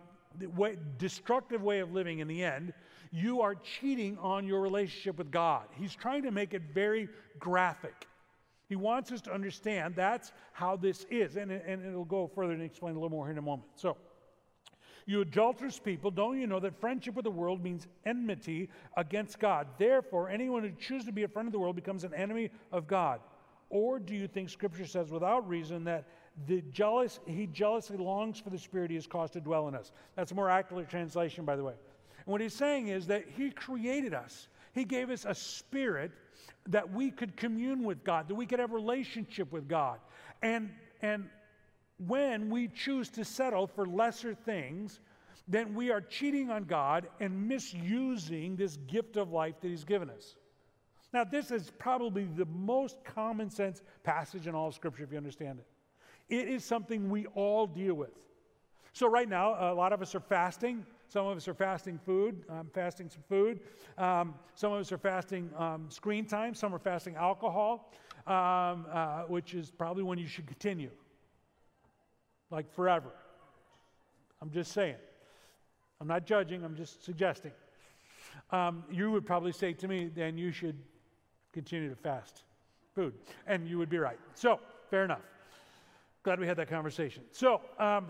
Speaker 5: way, destructive way of living in the end, you are cheating on your relationship with God. He's trying to make it very graphic. He wants us to understand that's how this is. And, and it'll go further and explain a little more here in a moment. So, you adulterous people, don't you know that friendship with the world means enmity against God? Therefore, anyone who chooses to be a friend of the world becomes an enemy of God. Or do you think Scripture says without reason that the jealous, he jealously longs for the spirit he has caused to dwell in us? That's a more accurate translation, by the way. And what he's saying is that he created us. He gave us a spirit that we could commune with God, that we could have relationship with God. And, and when we choose to settle for lesser things, then we are cheating on God and misusing this gift of life that He's given us. Now, this is probably the most common sense passage in all of Scripture, if you understand it. It is something we all deal with. So, right now, a lot of us are fasting. Some of us are fasting food. I'm fasting some food. Um, some of us are fasting um, screen time. Some are fasting alcohol, um, uh, which is probably when you should continue like forever. I'm just saying. I'm not judging, I'm just suggesting. Um, you would probably say to me, then you should continue to fast food. And you would be right. So, fair enough. Glad we had that conversation. So, um,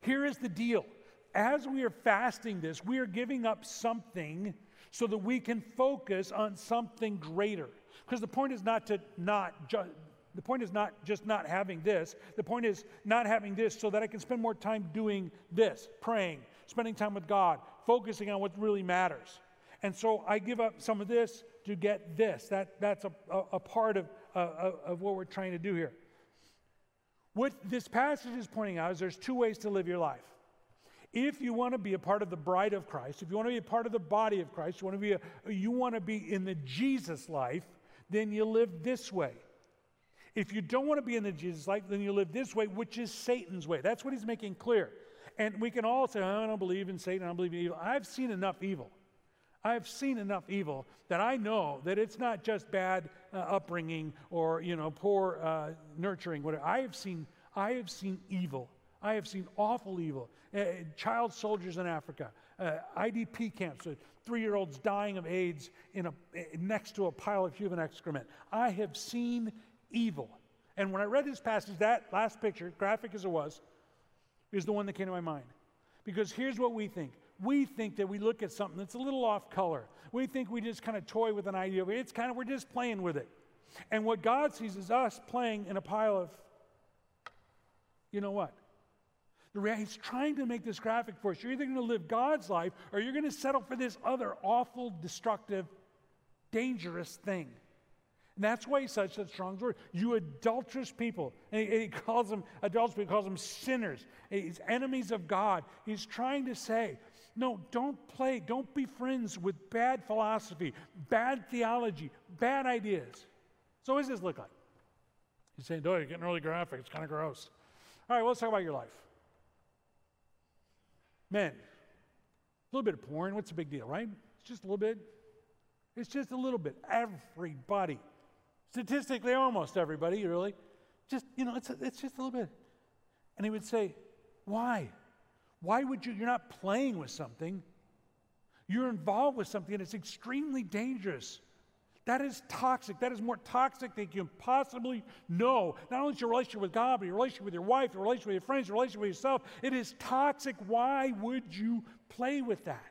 Speaker 5: here is the deal. As we are fasting this, we are giving up something so that we can focus on something greater. Because the point is not to not ju- the point is not just not having this. The point is not having this so that I can spend more time doing this, praying, spending time with God, focusing on what really matters. And so I give up some of this to get this. That, that's a, a, a part of, uh, of what we're trying to do here. What this passage is pointing out is there's two ways to live your life. If you want to be a part of the bride of Christ, if you want to be a part of the body of Christ, you want to be, a, you want to be in the Jesus life, then you live this way. If you don't want to be in the Jesus life, then you live this way, which is Satan's way. That's what he's making clear. And we can all say, oh, I don't believe in Satan, I don't believe in evil. I've seen enough evil. I've seen enough evil that I know that it's not just bad uh, upbringing or you know poor uh, nurturing. Whatever. I have seen, I have seen evil. I have seen awful evil. Uh, child soldiers in Africa, uh, IDP camps, uh, three-year-olds dying of AIDS in a, next to a pile of human excrement. I have seen evil. And when I read this passage, that last picture, graphic as it was, is the one that came to my mind. Because here's what we think we think that we look at something that's a little off color. We think we just kind of toy with an idea. It's kind of, we're just playing with it. And what God sees is us playing in a pile of, you know what? He's trying to make this graphic for us. You're either going to live God's life or you're going to settle for this other awful, destructive, dangerous thing. And that's why he says such strong word. You adulterous people. And he, he calls them adulterous, he calls them sinners. He's enemies of God. He's trying to say, no, don't play, don't be friends with bad philosophy, bad theology, bad ideas. So what does this look like? He's saying, oh, you're getting really graphic. It's kind of gross. All right, well, let's talk about your life. Men, a little bit of porn, what's the big deal, right? It's just a little bit. It's just a little bit. Everybody Statistically, almost everybody, really. Just, you know, it's, it's just a little bit. And he would say, Why? Why would you? You're not playing with something. You're involved with something and it's extremely dangerous. That is toxic. That is more toxic than you can possibly know. Not only is your relationship with God, but your relationship with your wife, your relationship with your friends, your relationship with yourself. It is toxic. Why would you play with that?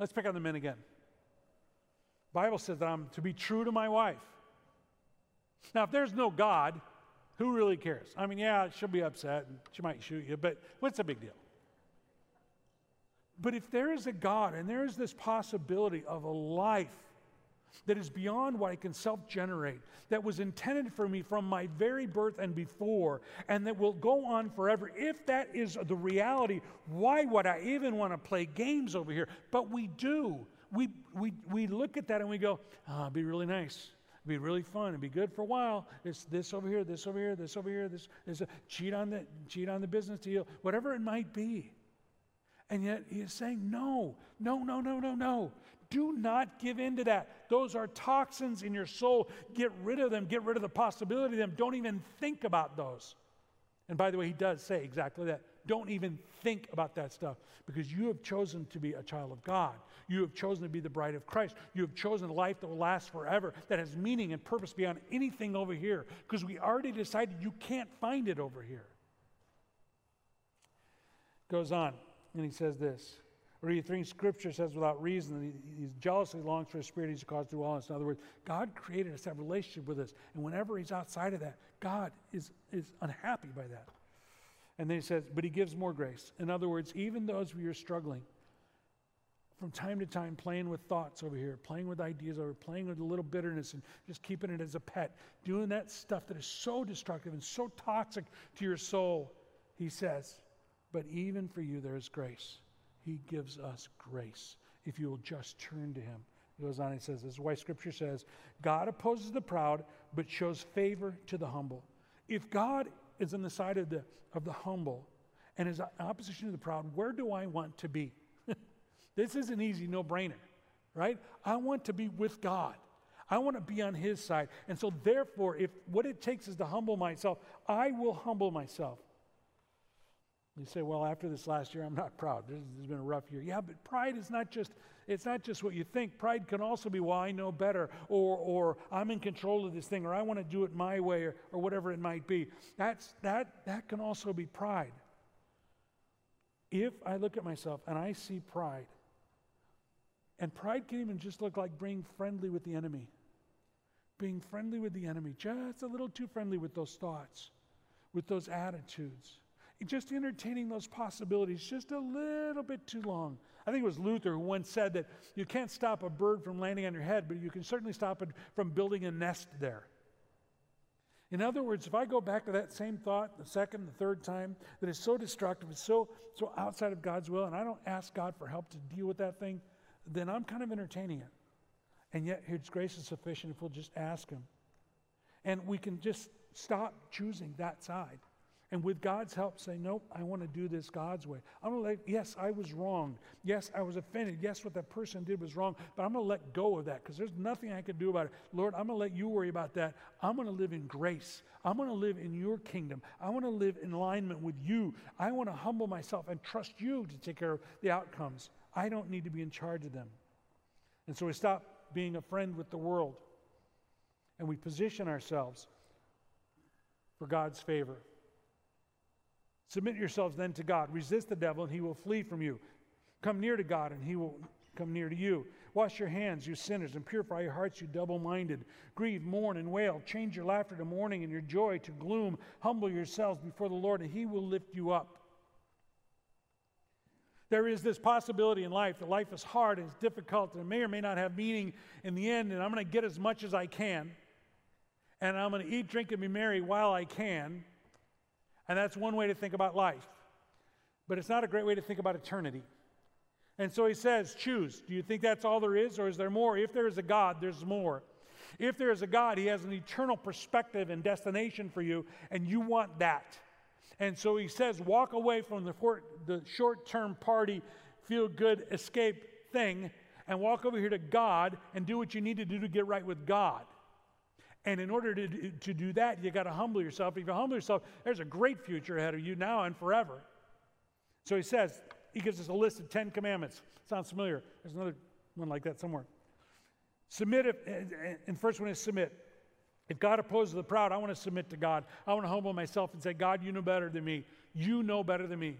Speaker 5: Let's pick on the men again. Bible says that I'm to be true to my wife. Now, if there's no God, who really cares? I mean, yeah, she'll be upset and she might shoot you, but what's the big deal? But if there is a God and there is this possibility of a life that is beyond what I can self generate, that was intended for me from my very birth and before, and that will go on forever. If that is the reality, why would I even want to play games over here? But we do. We, we, we look at that and we go, oh, it'd be really nice. It'd be really fun. It'd be good for a while. It's this over here, this over here, this over here, this, this uh, cheat on the cheat on the business deal, whatever it might be. And yet he is saying, no, no, no, no, no, no. Do not give in to that. Those are toxins in your soul. Get rid of them. Get rid of the possibility of them. Don't even think about those. And by the way, he does say exactly that. Don't even think about that stuff because you have chosen to be a child of God. You have chosen to be the bride of Christ. You have chosen a life that will last forever, that has meaning and purpose beyond anything over here because we already decided you can't find it over here. Goes on, and he says this. Or do you think Scripture says without reason that he, he jealously longs for a spirit he's caused through all this? In other words, God created us to have a relationship with us. And whenever he's outside of that, God is, is unhappy by that. And then he says, but he gives more grace. In other words, even those who are struggling, from time to time playing with thoughts over here, playing with ideas over, playing with a little bitterness and just keeping it as a pet, doing that stuff that is so destructive and so toxic to your soul, he says, but even for you there is grace. He gives us grace if you will just turn to Him. He goes on and says, This is why Scripture says, God opposes the proud, but shows favor to the humble. If God is on the side of the, of the humble and is opposition to the proud, where do I want to be? this is an easy no brainer, right? I want to be with God. I want to be on his side. And so, therefore, if what it takes is to humble myself, I will humble myself. You say, well, after this last year, I'm not proud. This has been a rough year. Yeah, but pride is not just, it's not just what you think. Pride can also be, well, I know better, or, or I'm in control of this thing, or I want to do it my way, or, or whatever it might be. That's, that, that can also be pride. If I look at myself and I see pride, and pride can even just look like being friendly with the enemy. Being friendly with the enemy, just a little too friendly with those thoughts, with those attitudes just entertaining those possibilities just a little bit too long. I think it was Luther who once said that you can't stop a bird from landing on your head, but you can certainly stop it from building a nest there. In other words, if I go back to that same thought the second, the third time, that is so destructive, it's so, so outside of God's will, and I don't ask God for help to deal with that thing, then I'm kind of entertaining it. And yet, His grace is sufficient if we'll just ask Him. And we can just stop choosing that side. And with God's help, say, Nope, I want to do this God's way. I'm going to let, yes, I was wrong. Yes, I was offended. Yes, what that person did was wrong, but I'm going to let go of that because there's nothing I can do about it. Lord, I'm going to let you worry about that. I'm going to live in grace. I'm going to live in your kingdom. I want to live in alignment with you. I want to humble myself and trust you to take care of the outcomes. I don't need to be in charge of them. And so we stop being a friend with the world and we position ourselves for God's favor. Submit yourselves then to God. Resist the devil, and he will flee from you. Come near to God, and he will come near to you. Wash your hands, you sinners, and purify your hearts, you double minded. Grieve, mourn, and wail. Change your laughter to mourning and your joy to gloom. Humble yourselves before the Lord, and he will lift you up. There is this possibility in life that life is hard and it's difficult and it may or may not have meaning in the end, and I'm going to get as much as I can, and I'm going to eat, drink, and be merry while I can. And that's one way to think about life. But it's not a great way to think about eternity. And so he says, choose. Do you think that's all there is, or is there more? If there is a God, there's more. If there is a God, he has an eternal perspective and destination for you, and you want that. And so he says, walk away from the, the short term party, feel good, escape thing, and walk over here to God and do what you need to do to get right with God. And in order to, to do that, you got to humble yourself. If you humble yourself, there's a great future ahead of you now and forever. So he says, he gives us a list of 10 commandments. Sounds familiar. There's another one like that somewhere. Submit, if, and first one is submit. If God opposes the proud, I want to submit to God. I want to humble myself and say, God, you know better than me. You know better than me.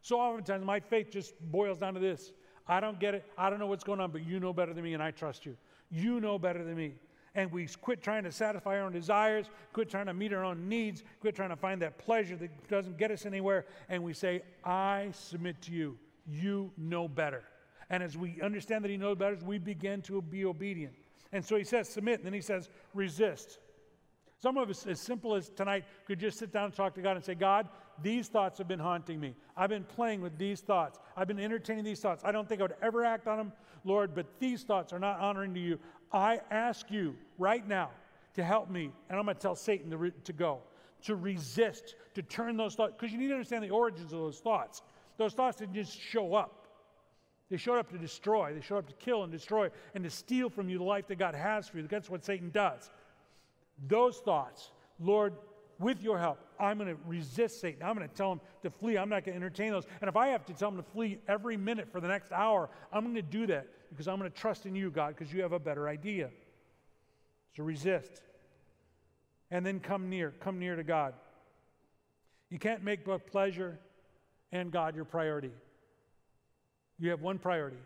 Speaker 5: So oftentimes my faith just boils down to this I don't get it. I don't know what's going on, but you know better than me, and I trust you. You know better than me and we quit trying to satisfy our own desires, quit trying to meet our own needs, quit trying to find that pleasure that doesn't get us anywhere, and we say, I submit to you. You know better. And as we understand that He knows better, we begin to be obedient. And so he says, submit. And then he says, resist. Some of us, as simple as tonight, could just sit down and talk to God and say, God, these thoughts have been haunting me. I've been playing with these thoughts. I've been entertaining these thoughts. I don't think I would ever act on them, Lord, but these thoughts are not honoring to you. I ask you right now to help me, and I'm going to tell Satan to, re- to go, to resist, to turn those thoughts, because you need to understand the origins of those thoughts. Those thoughts didn't just show up. They showed up to destroy. They showed up to kill and destroy and to steal from you the life that God has for you. That's what Satan does. Those thoughts, Lord, with your help, I'm going to resist Satan. I'm going to tell him to flee. I'm not going to entertain those. And if I have to tell him to flee every minute for the next hour, I'm going to do that because I'm going to trust in you, God, because you have a better idea. So resist. And then come near. Come near to God. You can't make both pleasure and God your priority. You have one priority,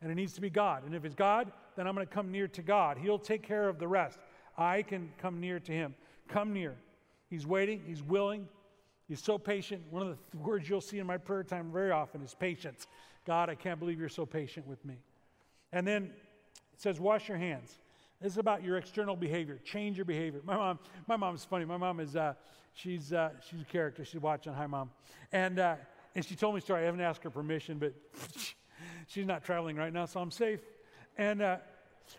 Speaker 5: and it needs to be God. And if it's God, then I'm going to come near to God. He'll take care of the rest. I can come near to Him. Come near. He's waiting, He's willing, He's so patient. One of the words you'll see in my prayer time very often is patience. God, I can't believe you're so patient with me. And then it says, wash your hands. This is about your external behavior. Change your behavior. My mom, my mom's funny. My mom is, uh, she's, uh, she's a character. She's watching. Hi, mom. And, uh, and she told me a story. I haven't asked her permission, but she's not traveling right now, so I'm safe. And, uh,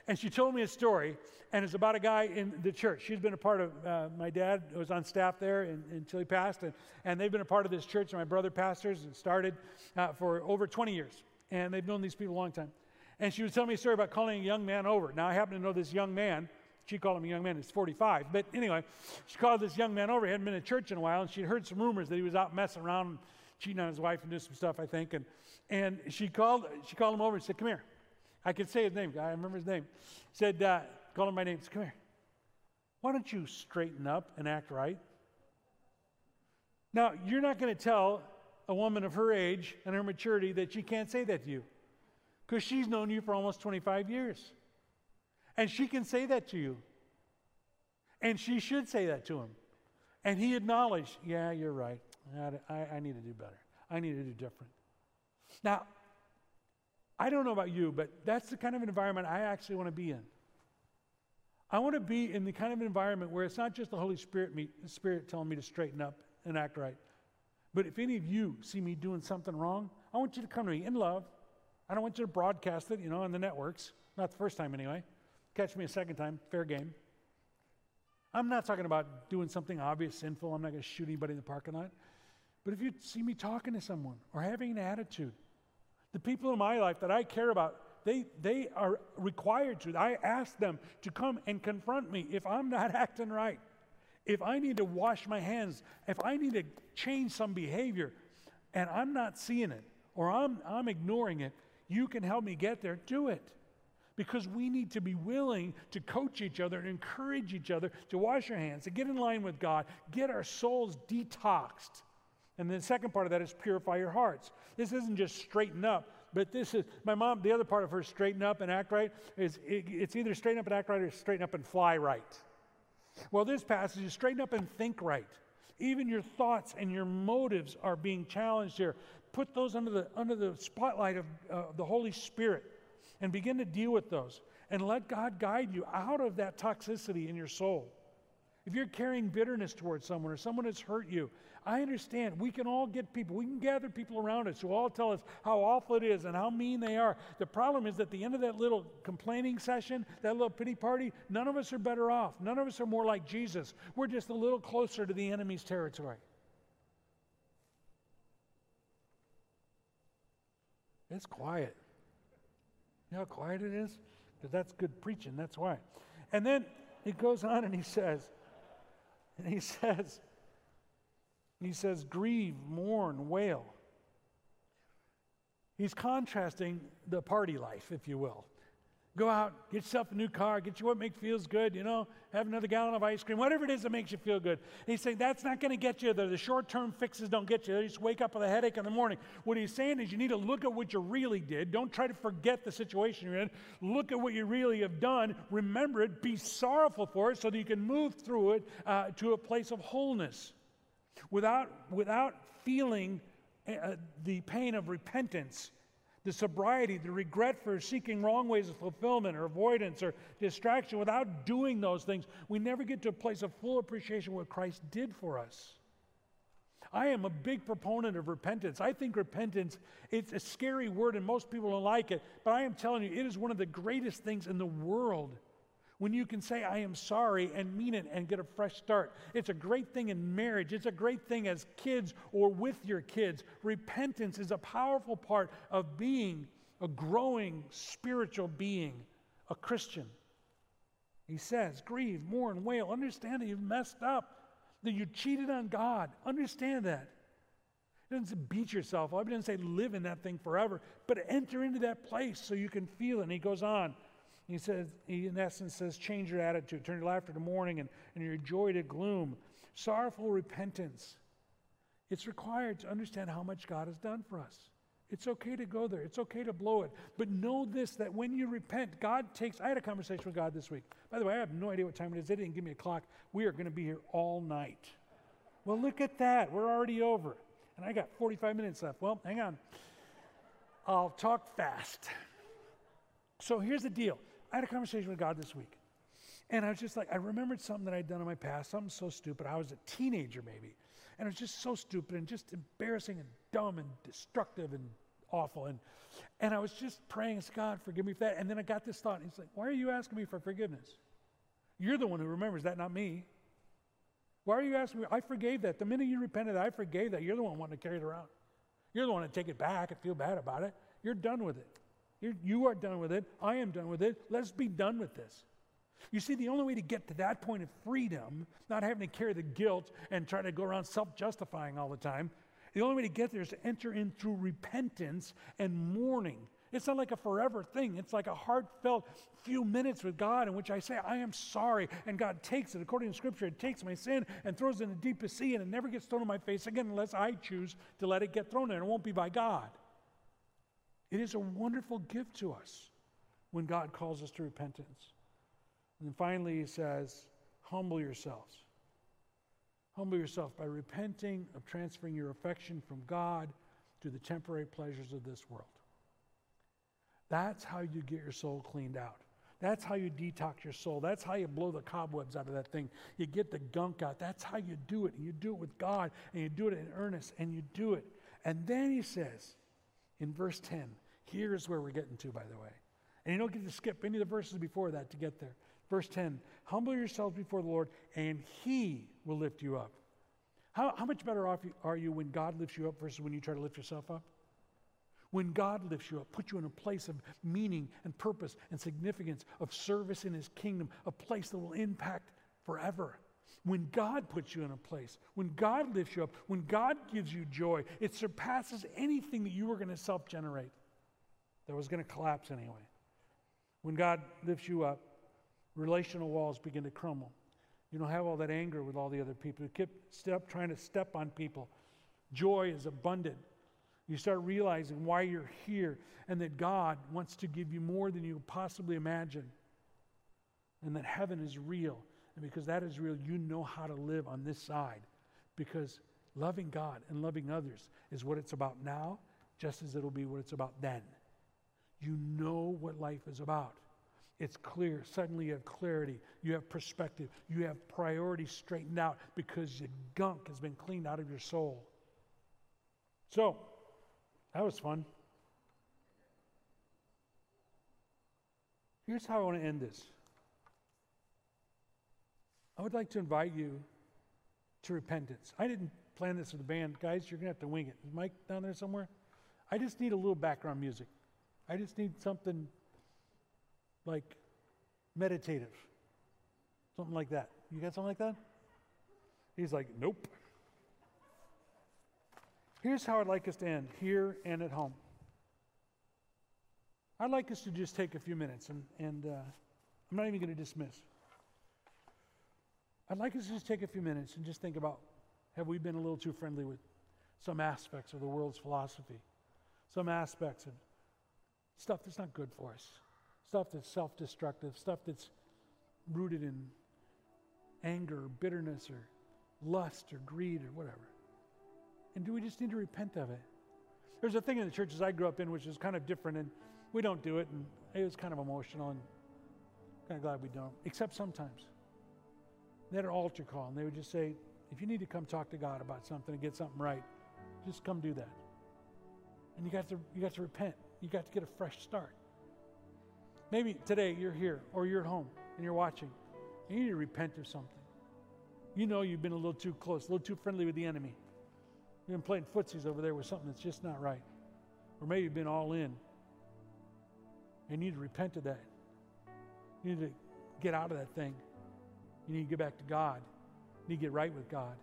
Speaker 5: and she told me a story, and it's about a guy in the church. She's been a part of, uh, my dad was on staff there in, until he passed, and, and they've been a part of this church, and my brother pastors, and started uh, for over 20 years. And they've known these people a long time. And she was telling me a story about calling a young man over. Now, I happen to know this young man. She called him a young man. He's 45. But anyway, she called this young man over. He hadn't been to church in a while, and she'd heard some rumors that he was out messing around, cheating on his wife, and doing some stuff, I think. And, and she, called, she called him over and said, Come here. I could say his name. I remember his name. Said, uh, him by name. Said, Come here. Why don't you straighten up and act right? Now, you're not going to tell a woman of her age and her maturity that she can't say that to you because she's known you for almost 25 years. And she can say that to you. And she should say that to him. And he acknowledged, yeah, you're right. I, I, need to do better. I need to do different. Now, I don't know about you, but that's the kind of environment I actually want to be in. I want to be in the kind of environment where it's not just the Holy Spirit, me, Spirit telling me to straighten up and act right. But if any of you see me doing something wrong, I want you to come to me in love. I don't want you to broadcast it, you know, on the networks. Not the first time anyway. Catch me a second time, fair game. I'm not talking about doing something obvious, sinful. I'm not going to shoot anybody in the parking lot. But if you see me talking to someone or having an attitude, the people in my life that I care about, they, they are required to. I ask them to come and confront me if I'm not acting right. If I need to wash my hands, if I need to change some behavior and I'm not seeing it or I'm, I'm ignoring it, you can help me get there, do it. Because we need to be willing to coach each other and encourage each other to wash our hands, to get in line with God, get our souls detoxed. And the second part of that is purify your hearts. This isn't just straighten up, but this is my mom. The other part of her straighten up and act right is it, it's either straighten up and act right or straighten up and fly right. Well, this passage is straighten up and think right. Even your thoughts and your motives are being challenged here. Put those under the, under the spotlight of uh, the Holy Spirit and begin to deal with those. And let God guide you out of that toxicity in your soul. If you're carrying bitterness towards someone or someone has hurt you, I understand. We can all get people, we can gather people around us who all tell us how awful it is and how mean they are. The problem is at the end of that little complaining session, that little pity party, none of us are better off. None of us are more like Jesus. We're just a little closer to the enemy's territory. It's quiet. You know how quiet it is? Because that's good preaching, that's why. And then he goes on and he says, and he says, he says, grieve, mourn, wail. He's contrasting the party life, if you will. Go out, get yourself a new car, get you what makes feels good, you know, have another gallon of ice cream, whatever it is that makes you feel good. he's saying that's not going to get you there. The short term fixes don't get you. They just wake up with a headache in the morning. What he's saying is you need to look at what you really did. Don't try to forget the situation you're in. Look at what you really have done. Remember it. Be sorrowful for it so that you can move through it uh, to a place of wholeness without, without feeling uh, the pain of repentance the sobriety, the regret for seeking wrong ways of fulfillment or avoidance or distraction without doing those things, we never get to a place of full appreciation of what Christ did for us. I am a big proponent of repentance. I think repentance, it's a scary word and most people don't like it, but I am telling you, it is one of the greatest things in the world when you can say, I am sorry and mean it and get a fresh start. It's a great thing in marriage. It's a great thing as kids or with your kids. Repentance is a powerful part of being a growing spiritual being, a Christian. He says, grieve, mourn, wail. Understand that you've messed up, that you cheated on God. Understand that. It doesn't say beat yourself up. It doesn't say live in that thing forever, but enter into that place so you can feel it. And he goes on. He says, he in essence says, change your attitude, turn your laughter to mourning and, and your joy to gloom. Sorrowful repentance. It's required to understand how much God has done for us. It's okay to go there. It's okay to blow it. But know this that when you repent, God takes. I had a conversation with God this week. By the way, I have no idea what time it is. They didn't give me a clock. We are going to be here all night. Well, look at that. We're already over. And I got 45 minutes left. Well, hang on. I'll talk fast. So here's the deal I had a conversation with God this week. And I was just like, I remembered something that I'd done in my past, something so stupid. I was a teenager, maybe. And it was just so stupid and just embarrassing and dumb and destructive and awful. And, and I was just praying, God, forgive me for that. And then I got this thought. And he's like, Why are you asking me for forgiveness? You're the one who remembers that, not me. Why are you asking me? I forgave that. The minute you repented, I forgave that. You're the one wanting to carry it around. You're the one to take it back and feel bad about it. You're done with it. You're, you are done with it. I am done with it. Let's be done with this. You see, the only way to get to that point of freedom, not having to carry the guilt and try to go around self justifying all the time, the only way to get there is to enter in through repentance and mourning. It's not like a forever thing. It's like a heartfelt few minutes with God in which I say, I am sorry. And God takes it, according to Scripture, it takes my sin and throws it in the deepest sea, and it never gets thrown in my face again unless I choose to let it get thrown in. It won't be by God. It is a wonderful gift to us when God calls us to repentance. And then finally, he says, humble yourselves. Humble yourself by repenting of transferring your affection from God to the temporary pleasures of this world. That's how you get your soul cleaned out. That's how you detox your soul. That's how you blow the cobwebs out of that thing. You get the gunk out. That's how you do it. And you do it with God, and you do it in earnest, and you do it. And then he says in verse 10, here's where we're getting to, by the way. And you don't get to skip any of the verses before that to get there. Verse 10 Humble yourselves before the Lord, and he will lift you up. How, how much better off are you when God lifts you up versus when you try to lift yourself up? When God lifts you up, puts you in a place of meaning and purpose and significance, of service in his kingdom, a place that will impact forever. When God puts you in a place, when God lifts you up, when God gives you joy, it surpasses anything that you were going to self generate that was going to collapse anyway. When God lifts you up, relational walls begin to crumble. You don't have all that anger with all the other people. You keep step, trying to step on people. Joy is abundant. You start realizing why you're here and that God wants to give you more than you could possibly imagine. And that heaven is real. And because that is real, you know how to live on this side. Because loving God and loving others is what it's about now, just as it'll be what it's about then. You know what life is about. It's clear. Suddenly you have clarity. You have perspective. You have priorities straightened out because the gunk has been cleaned out of your soul. So, that was fun. Here's how I want to end this I would like to invite you to repentance. I didn't plan this with the band. Guys, you're going to have to wing it. Is Mike down there somewhere? I just need a little background music. I just need something like meditative. Something like that. You got something like that? He's like, nope. Here's how I'd like us to end here and at home. I'd like us to just take a few minutes, and, and uh, I'm not even going to dismiss. I'd like us to just take a few minutes and just think about have we been a little too friendly with some aspects of the world's philosophy, some aspects of stuff that's not good for us, stuff that's self destructive, stuff that's rooted in anger or bitterness or lust or greed or whatever. And do we just need to repent of it? There's a thing in the churches I grew up in which is kind of different, and we don't do it, and it was kind of emotional, and kind of glad we don't, except sometimes. They had an altar call, and they would just say, if you need to come talk to God about something and get something right, just come do that. And you got to you got to repent. You got to get a fresh start. Maybe today you're here or you're at home and you're watching. And You need to repent of something. You know you've been a little too close, a little too friendly with the enemy. You've been playing footsies over there with something that's just not right. Or maybe you've been all in. And you need to repent of that. You need to get out of that thing. You need to get back to God. You need to get right with God.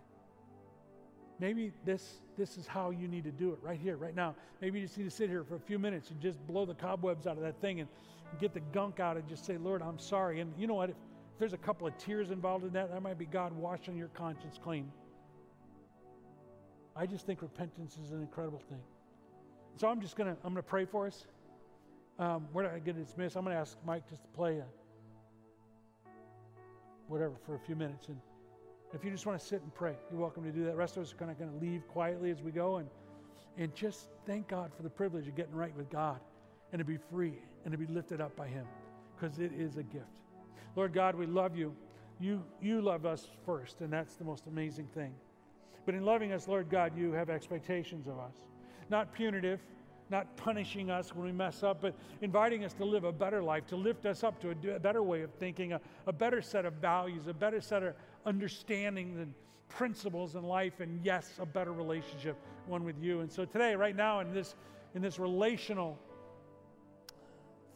Speaker 5: Maybe this, this is how you need to do it right here, right now. Maybe you just need to sit here for a few minutes and just blow the cobwebs out of that thing and get the gunk out and just say, Lord, I'm sorry. And you know what? If, if there's a couple of tears involved in that, that might be God washing your conscience clean. I just think repentance is an incredible thing. So I'm just gonna I'm gonna pray for us. Um, we're not gonna get dismissed. I'm gonna ask Mike just to play a, whatever for a few minutes, and if you just want to sit and pray, you're welcome to do that. The rest of us are kind of going to leave quietly as we go, and and just thank God for the privilege of getting right with God, and to be free and to be lifted up by Him, because it is a gift. Lord God, we love you. You you love us first, and that's the most amazing thing. But in loving us, Lord God, you have expectations of us. Not punitive, not punishing us when we mess up, but inviting us to live a better life, to lift us up to a, better way of thinking, a, a better set of values, a better set of understandings and principles in life, and yes, a better relationship, one with you. And so today, right now, in this in this relational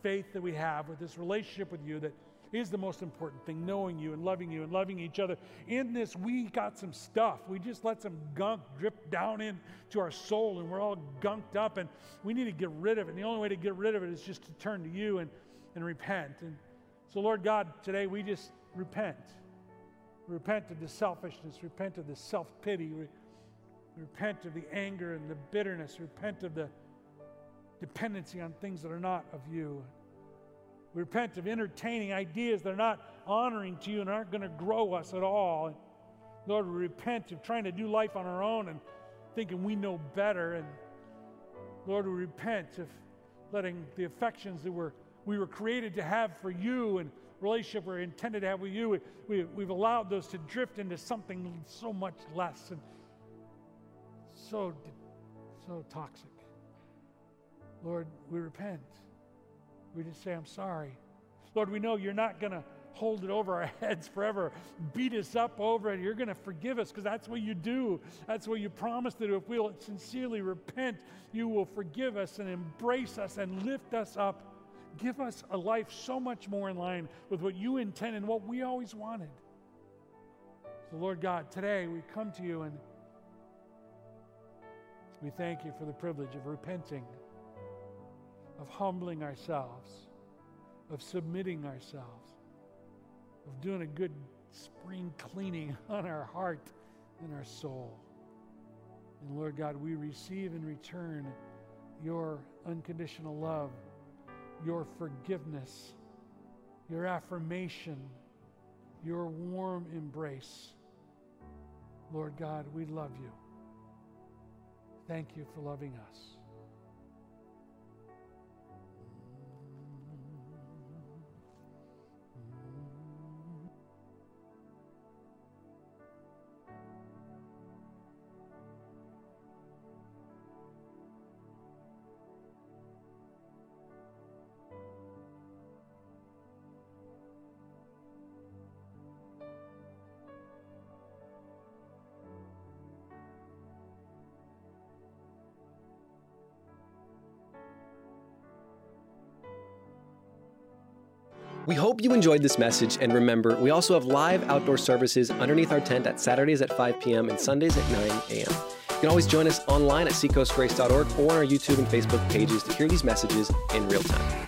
Speaker 5: faith that we have, with this relationship with you that is the most important thing knowing you and loving you and loving each other. In this, we got some stuff. We just let some gunk drip down into our soul and we're all gunked up and we need to get rid of it. And the only way to get rid of it is just to turn to you and, and repent. And so, Lord God, today we just repent. Repent of the selfishness, repent of the self pity, repent of the anger and the bitterness, repent of the dependency on things that are not of you. We repent of entertaining ideas that are not honoring to you and aren't going to grow us at all. And Lord, we repent of trying to do life on our own and thinking we know better. And Lord, we repent of letting the affections that we're, we were created to have for you and relationship we're intended to have with you, we, we, have allowed those to drift into something so much less and so, so toxic. Lord, we repent. We just say, I'm sorry. Lord, we know you're not going to hold it over our heads forever, beat us up over it. You're going to forgive us because that's what you do. That's what you promise to do. If we'll sincerely repent, you will forgive us and embrace us and lift us up. Give us a life so much more in line with what you intend and what we always wanted. So, Lord God, today we come to you and we thank you for the privilege of repenting of humbling ourselves, of submitting ourselves, of doing a good spring cleaning on our heart and our soul. And Lord God, we receive in return your unconditional love, your forgiveness, your affirmation, your warm embrace. Lord God, we love you. Thank you for loving us.
Speaker 1: We hope you enjoyed this message, and remember, we also have live outdoor services underneath our tent at Saturdays at 5 p.m. and Sundays at 9 a.m. You can always join us online at seacoastgrace.org or on our YouTube and Facebook pages to hear these messages in real time.